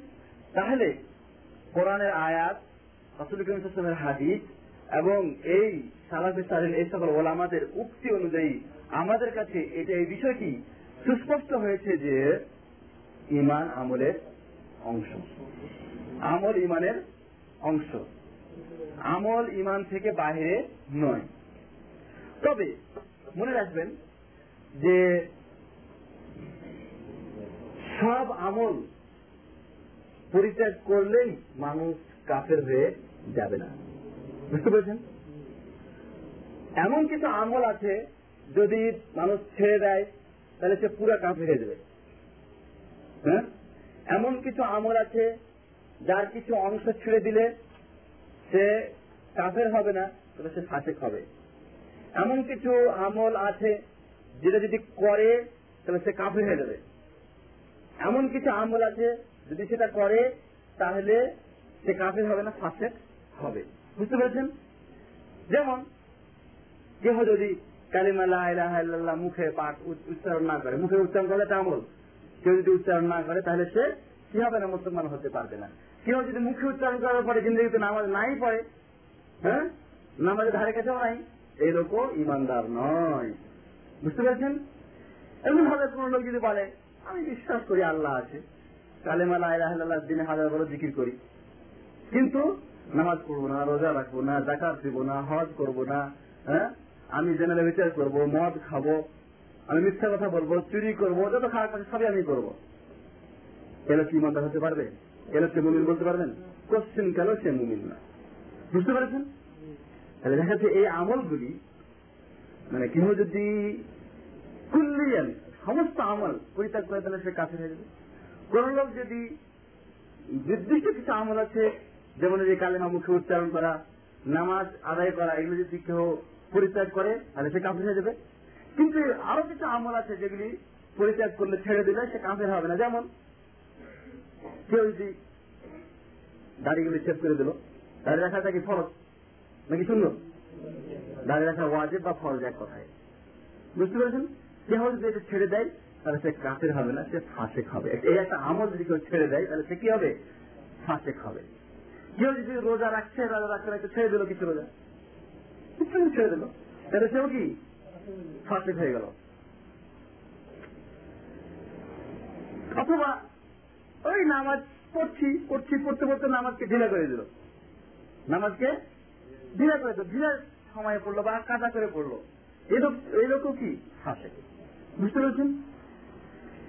A: তাহলে কোরআনের আয়াত, রাসুল করিম সাল্লামের হাদিস এবং এই সালাফে সালিন এই সকল ওলামাদের উক্তি অনুযায়ী আমাদের কাছে এটা এই বিষয়টি সুস্পষ্ট হয়েছে যে ইমান আমলের অংশ। আমল ইমানের অংশ। আমল ইমান থেকে বাহিরে নয়। তবে মনে রাখবেন যে সব আমল পরিত্যাগ করলেই মানুষ কাফের হয়ে যাবে না। বুঝতে পেরেছেন? এমন কিছু আমল আছে, যদি মানুষ ছেড়ে দেয়, তাহলে সে পুরো কাফের হয়ে যাবে। হ্যাঁ? এমন কিছু আমল আছে, যার কিছু অংশ ছেড়ে দিলে সে কাফের হবে না, তবে সে ফাঁসেক হবে। এমন কিছু আমল আছে, যেটা যদি করে তাহলে সে কাফের হয়ে যাবে। এমন কিছু আমল আছে, যদি সেটা করে, তাহলে সে কাফের হবে না, ফাঁসেক হবে। বুঝতে পেরেছেন? যেমন, কেহ যদি কালিমা লাহ মুখে পাঠ উচ্চারণ না করে, মুখে উচ্চারণ করলে তা আমল। কেউ যদি উচ্চারণ না করে, তাহলে সে কি হবে না মুসলমান হতে পারবে না। কেউ যদি মুখে উচ্চারণ করার পরে জিন্দগিতে নামাজ নাই পড়ে হ্যাঁ? নামাজের ধারে কাছেও নাই। এই লোকও ইমানদার নয়। বুঝতে পেরেছেন? এমন ভাবে কোন লোক যদি বলে, আমি বিশ্বাস করি আল্লাহ আছে। কালেমা লাহ দিনে হাজার বড় জিকির করি। কিন্তু নামাজ পড়ব না, রোজা রাখব না, জাকাত দিব না, হজ করব না হ্যাঁ? আমি জেনারেল বিচার করব, মদ খাব, আমি মিথ্যা কথা বলব, চুরি করব, যত খারাপ কাজ সবই আমি করব। এলো কি ইমানদার হতে পারবে? এলো সে মুমিন বলতে পারবেন? কোশ্চেন কেন সে মুমিন না? বুঝতে পারছেন? তাহলে দেখা যাচ্ছে এই আমলগুলি মানে কেউ যদি কুল্লিয়ান, সমস্ত আমল পরিত্যাগ করে তাহলে সে কাছে হয়ে যাবে। কোন লোক যদি নির্দিষ্ট কিছু আমল আছে যেমন যে কালেমা মুখে উচ্চারণ করা, নামাজ আদায় করা এগুলো যদি কেউ পরিত্যাগ করে, তাহলে সে কাফের হয়ে যাবে। কিন্তু আরও কিছু আমল আছে যেগুলি পরিত্যাগ করলে ছেড়ে দিলে সে কাফের হবে না। যেমন, কেউ যদি দাড়িগুলি ছেদ করে দিল দাড়ি রাখাটা কি ফরজ? নাকি সুন্দর দাড়ি রাখা ওয়াজিব বা ফরজ এক কথায়। বুঝতে পেরেছেন? কেউ যদি এটা ছেড়ে দেয়, তাহলে সে কাফের হবে না, সে ফাঁসেক হবে। এই একটা আমল যদি কেউ ছেড়ে দেয়, তাহলে সে কি হবে? ফাঁসেক হবে। কেউ যদি রোজা রাখছে, রোজা রাখতে রাখতে ছেড়ে দিল কিছু রোজা। কিছু ছেড়ে দিল। তাহলে সেও কি? ফাঁসেক হয়ে গেল। অথবা ওই নামাজ পড়ছি পড়ছি, পড়তে পড়তে নামাজকে ঢিলা করে দিল। নামাজকে ঢিলা করে দিল। ঢিলা সময় পড়ল বা কাটা করে পড়ল। এরকম কি? ফাঁসে। বুঝতে পেরেছেন?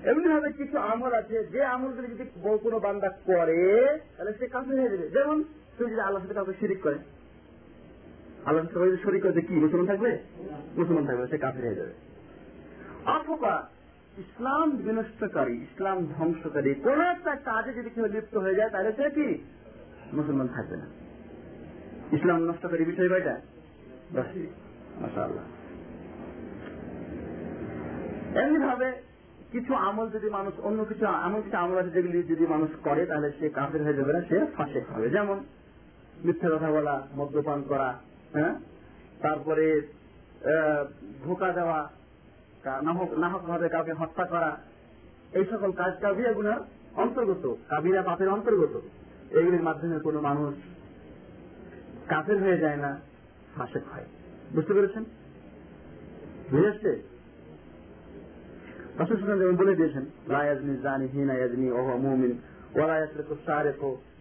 A: এমনি ভাবে কিছু আমল আছে, যে আমলগুলি যদি কোনো বান্দা করে, তাহলে সে কাছে হয়ে যাবে। যেমন কেউ যদি আল্লাহ কাউকে শিরিক করে আল্লাহ সাথে শরিক করতে কি, মুসলমান থাকবে? মুসলমান থাকবে, সে কাছে হয়ে যাবে। অথবা, ইসলাম বিনষ্টকারী, ইসলাম ধ্বংসকারী, কোন একটা কাজে যদি কেউ লিপ্ত হয়ে যায়, তাহলে সে কি? মুসলমান থাকবে না। ইসলাম নষ্টকারী বিষয় এটা মাসা আল্লাহ এমনি ভাবে কিছু আমল যদি মানুষ, অন্য কিছু, এমন কিছু আমল আছে যেগুলি যদি মানুষ করে, তাহলে সে কাফের হয়ে যাবে না, সে ফাঁসে হবে যেমন মিথ্যা কথা বলা, মদ্যপান করা হ্যাঁ? তারপরে ধোকা দেওয়া নাহক ভাবে কাউকে হত্যা করা, এই সকল কাজ কাবিরা গুনার অন্তর্গত কাবিরা পাপের অন্তর্গত। এগুলির মাধ্যমে কোনো মানুষ কাফের হয়ে যায় না ফাঁসে হয় বুঝতে পেরেছেন? বুঝে রসুল যেমন বলে দিয়েছেন লায়াজনি জানি হিনা ইয়াজনি ওহ মুমিন ওলা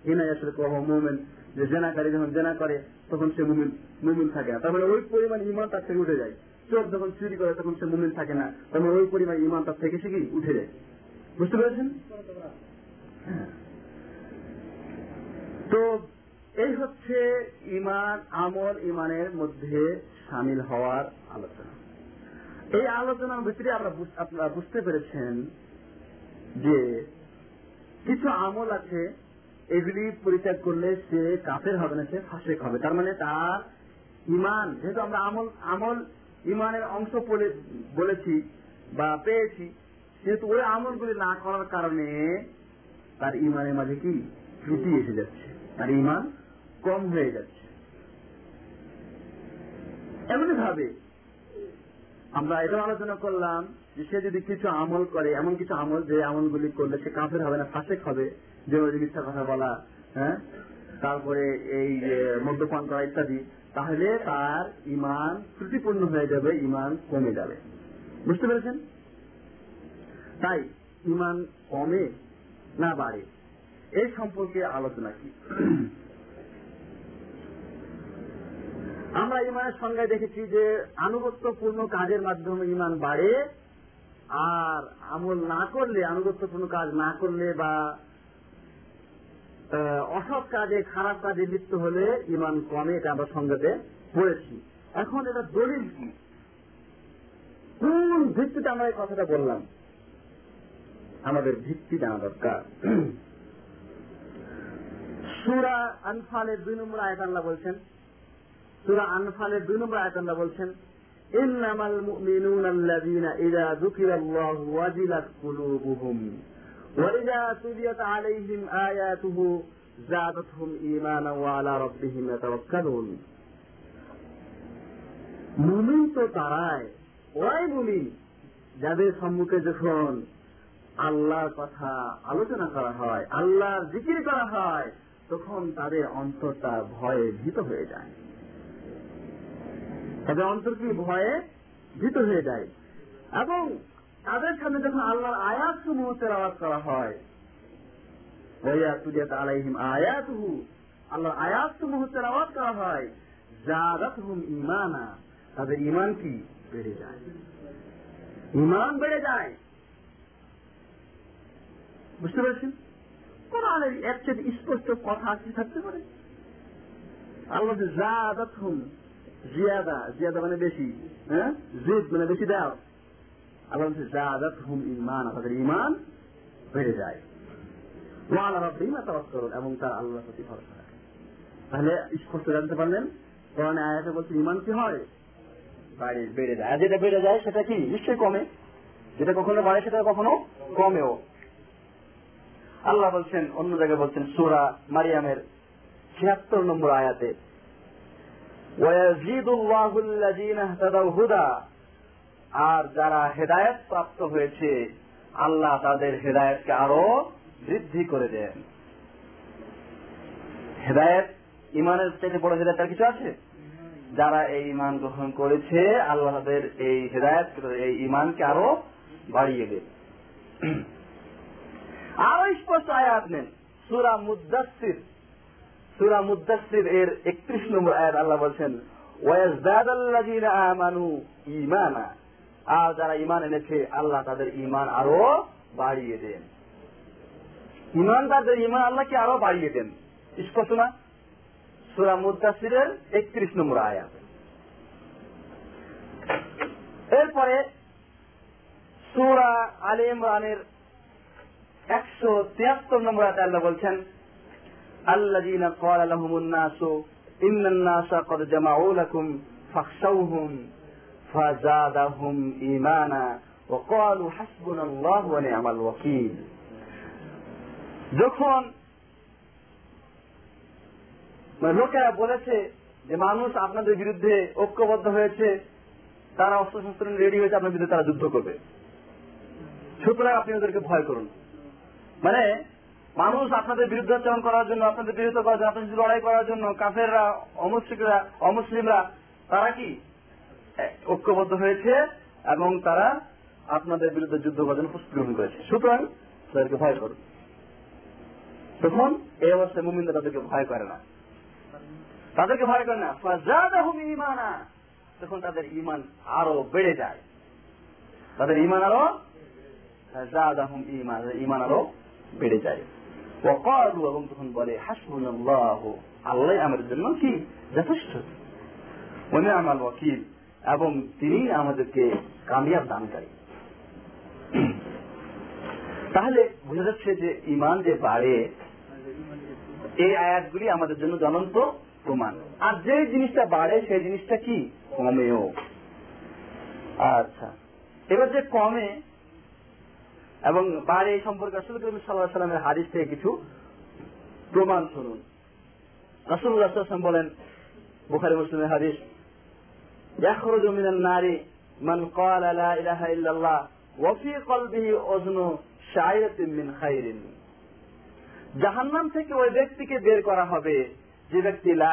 A: হিনা ওহ মুমিন। যে জেনাকারী যখন জেনা করে, তখন সে মুমিন মুমিন থাকে না। তারপরে ওই পরিমাণ ইমান তার থেকে উঠে যায়। যখন চুরি করে, তখন সে মুমিন থাকে না। তখন ওই পরিমাণ ইমান তার থেকে সে কি? উঠে যায়। বুঝতে পেরেছেন? তো এই হচ্ছে ইমান আমল ইমানের মধ্যে সামিল হওয়ার আলোচনা। এই আলোচনার ভিতরে আমরা আপনারা বুঝতে পেরেছেন যে কিছু আমল আছে, এগুলি পরিত্যাগ করলে সে কাফের হবে না, সে ফাঁসেক হবে। তার মানে তার ইমান, যেহেতু আমরা আমল আমল ইমানের অংশ বলেছি বা পেয়েছি, সেহেতু ওই আমলগুলি না করার কারণে তার ইমানের মাঝে কি? ত্রুটি এসে যাচ্ছে। তার ইমান কম হয়ে যাচ্ছে। এমনি ভাবে আমরা এটাও আলোচনা করলাম যে সে যদি কিছু আমল করে, এমন কিছু আমল যে আমলগুলি করলে সে কাফের হবে না, ফাঁসেক হবে যেমন মিথ্যা কথা বলা হ্যাঁ? তারপরে এই মদ্যপান করা ইত্যাদি, তাহলে তার ইমান ত্রুটিপূর্ণ হয়ে যাবে ইমান কমে যাবে। বুঝতে পেরেছেন? তাই ইমান কমে না বাড়ে? এই সম্পর্কে আলোচনা কি? আমরা ইমানের সংজ্ঞায় দেখেছি যে আনুগত্যপূর্ণ কাজের মাধ্যমে ইমান বাড়ে, আর আমল না করলে, আনুগত্যপূর্ণ কাজ না করলে বা অসৎ কাজে, খারাপ কাজে লিপ্ত হলে ইমান কমে, এটা আমরা সংজ্ঞাতে পড়েছি। এখন এটা দলিল কি? কোন ভিত্তিতে আমরা এই কথাটা বললাম? আমাদের ভিত্তি জানা দরকার। সুরা আনফালের দুই নম্বর আয়াত আল্লাহ বলছেন সুরা আনফালের দুই নম্বর আয়াত বলছেন, ইন্নামাল মুমিনুনা ইযা যুকিরাল্লাহু ওয়াজিলাত কুলুবুহুম ওয়া ইযা তুলিয়াত আলাইহিম আয়াতুহু ঈমানা ওয়া আলা রাব্বিহিম ইয়াতাওয়াক্কালুন। মুমিন তো তারাই, ওরাই মুমিন। যাদের সম্মুখে যখন আল্লাহর কথা আলোচনা করা হয়, আল্লাহর জিকির করা হয়, তখন তাদের অন্তরটা ভয়ে ভীত হয়ে যায়। তাদের অন্তর কি ভয়ে ভীত হয়ে যায়। এবং তাদের সামনে যখন আল্লাহর আয়াত সমূহ তেলাওয়াত করা হয় আলাইহিম আল্লাহর আয়াত সমূহ তেলাওয়াত করা হয় ইমানা তাদের ইমান কি? বেড়ে যায়। ইমান বেড়ে যায়। বুঝতে পেরেছেন? কোরআনের এর স্পষ্ট কথা কি থাকতে পারে? আল্লাহ জাদাতহুম জিয়াদা জিয়াদা মানে বেশি হ্যাঁ? জিদ মানে বেশি দাও। আল্লাহ বলছে জাদাত হুম ইমান তাদের ইমান বেড়ে যায়। ওয়ালা এবং তার প্রতি ভরসা রাখে। তাহলে স্পষ্ট জানতে পারলেন, কোরআনে আয়াতে বলছে ইমান কি হয়? বাড়ে বেড়ে যায়। আর যেটা বেড়ে যায়, সেটা কি? নিশ্চয়ই কমে। যেটা কখনো বাড়ে, সেটা কখনো কমেও। আল্লাহ বলছেন, অন্য জায়গায় বলছেন, সুরা মারিয়ামের ছিয়াত্তর নম্বর আয়াতে ওয়াজিদ আল্লাহুল্লাযীনা ইহতাদাউ হুদা আর যারা হেদায়েত প্রাপ্ত হয়েছে, আল্লাহ তাদের হেদায়েতকে আরও বৃদ্ধি করে দেন। হেদায়েত ইমানের থেকে বড় হেদায়েত আর কিছু আছে? যারা এই ইমান গ্রহণ করেছে, আল্লাহ তাদের এই হেদায়ত, এই ইমানকে আরও বাড়িয়ে দেন। আরও স্পষ্ট আয়াত নেন। সুরা মুদাসির সুরা মুদাসির এর একত্রিশ নম্বর আয়াত আল্লাহ বলছেন আমানু ঈমানা। আর যারা ঈমান এনেছে, আল্লাহ তাদের ঈমান আরও বাড়িয়ে দেন। ঈমান তাদের ঈমান আল্লাহকে আরও বাড়িয়ে দেন। স্পষ্ট না? সুরা মুদাসিরের একত্রিশ নম্বর আয়াত। এরপরে সুরা আলী ইমরানের একশো তিয়াত্তর নম্বর আয়াতে আল্লাহ বলছেন যখন লোকেরা বলেছে যে মানুষ আপনাদের বিরুদ্ধে ঐক্যবদ্ধ হয়েছে, তারা অস্ত্র শস্ত্র রেডি হয়েছে আপনার বিরুদ্ধে তারা যুদ্ধ করবে। সুতরাং আপনি ওদেরকে ভয় করুন। মানে মানুষ আপনাদের বিরুদ্ধাচরণ করার জন্য, আপনাদের বিরুদ্ধে করার জন্য, আপনাদের লড়াই করার জন্য কাফেররা, অমুসলিমরা অমুসলিমরা, তারা কি? ঐক্যবদ্ধ হয়েছে এবং তারা আপনাদের বিরুদ্ধে যুদ্ধ করার জন্য প্রস্তুতি গ্রহণ করেছে। সুতরাং তাদেরকে ভয় করুন। তখন এই অবস্থায় মুমিনরা তাদেরকে ভয় করে না। তাদেরকে ভয় করে না। তখন তাদের ইমান আরও বেড়ে যায়। তাদের ইমান আরও ঈমান আরও বেড়ে যায়। ওয়াকালু এবং তখন বলে, হাসবুনাল্লাহ, আল্লাহ আমাদের জন্য কি? যথেষ্ট। মনে আমার ওয়াকিল, এবং তিনি আমাদেরকে কামিয়াব দানকারী। তাহলে বোঝা যাচ্ছে যে ইমান যে বাড়ে, এই আয়াতগুলি আমাদের জন্য জ্বলন্ত প্রমাণ। আর যে জিনিসটা বাড়ে, সেই জিনিসটা কি? কমেও। আচ্ছা। এবার যে কমে এবং বাড়ে এই সম্পর্কে রাসুল করিম সাল্লাহ সাল্লামের হাদিস থেকে কিছু প্রমাণ শুনুন রাসুল্লাহ সাল্লাম বলেন বুখারি মুসলিমের হাদিস يخرج من النار من قال لا إله إلا الله وفي قلبه أذن شعيرة من خير জাহান্নাম থেকে ওই ব্যক্তিকে বের করা হবে যে ব্যক্তি লা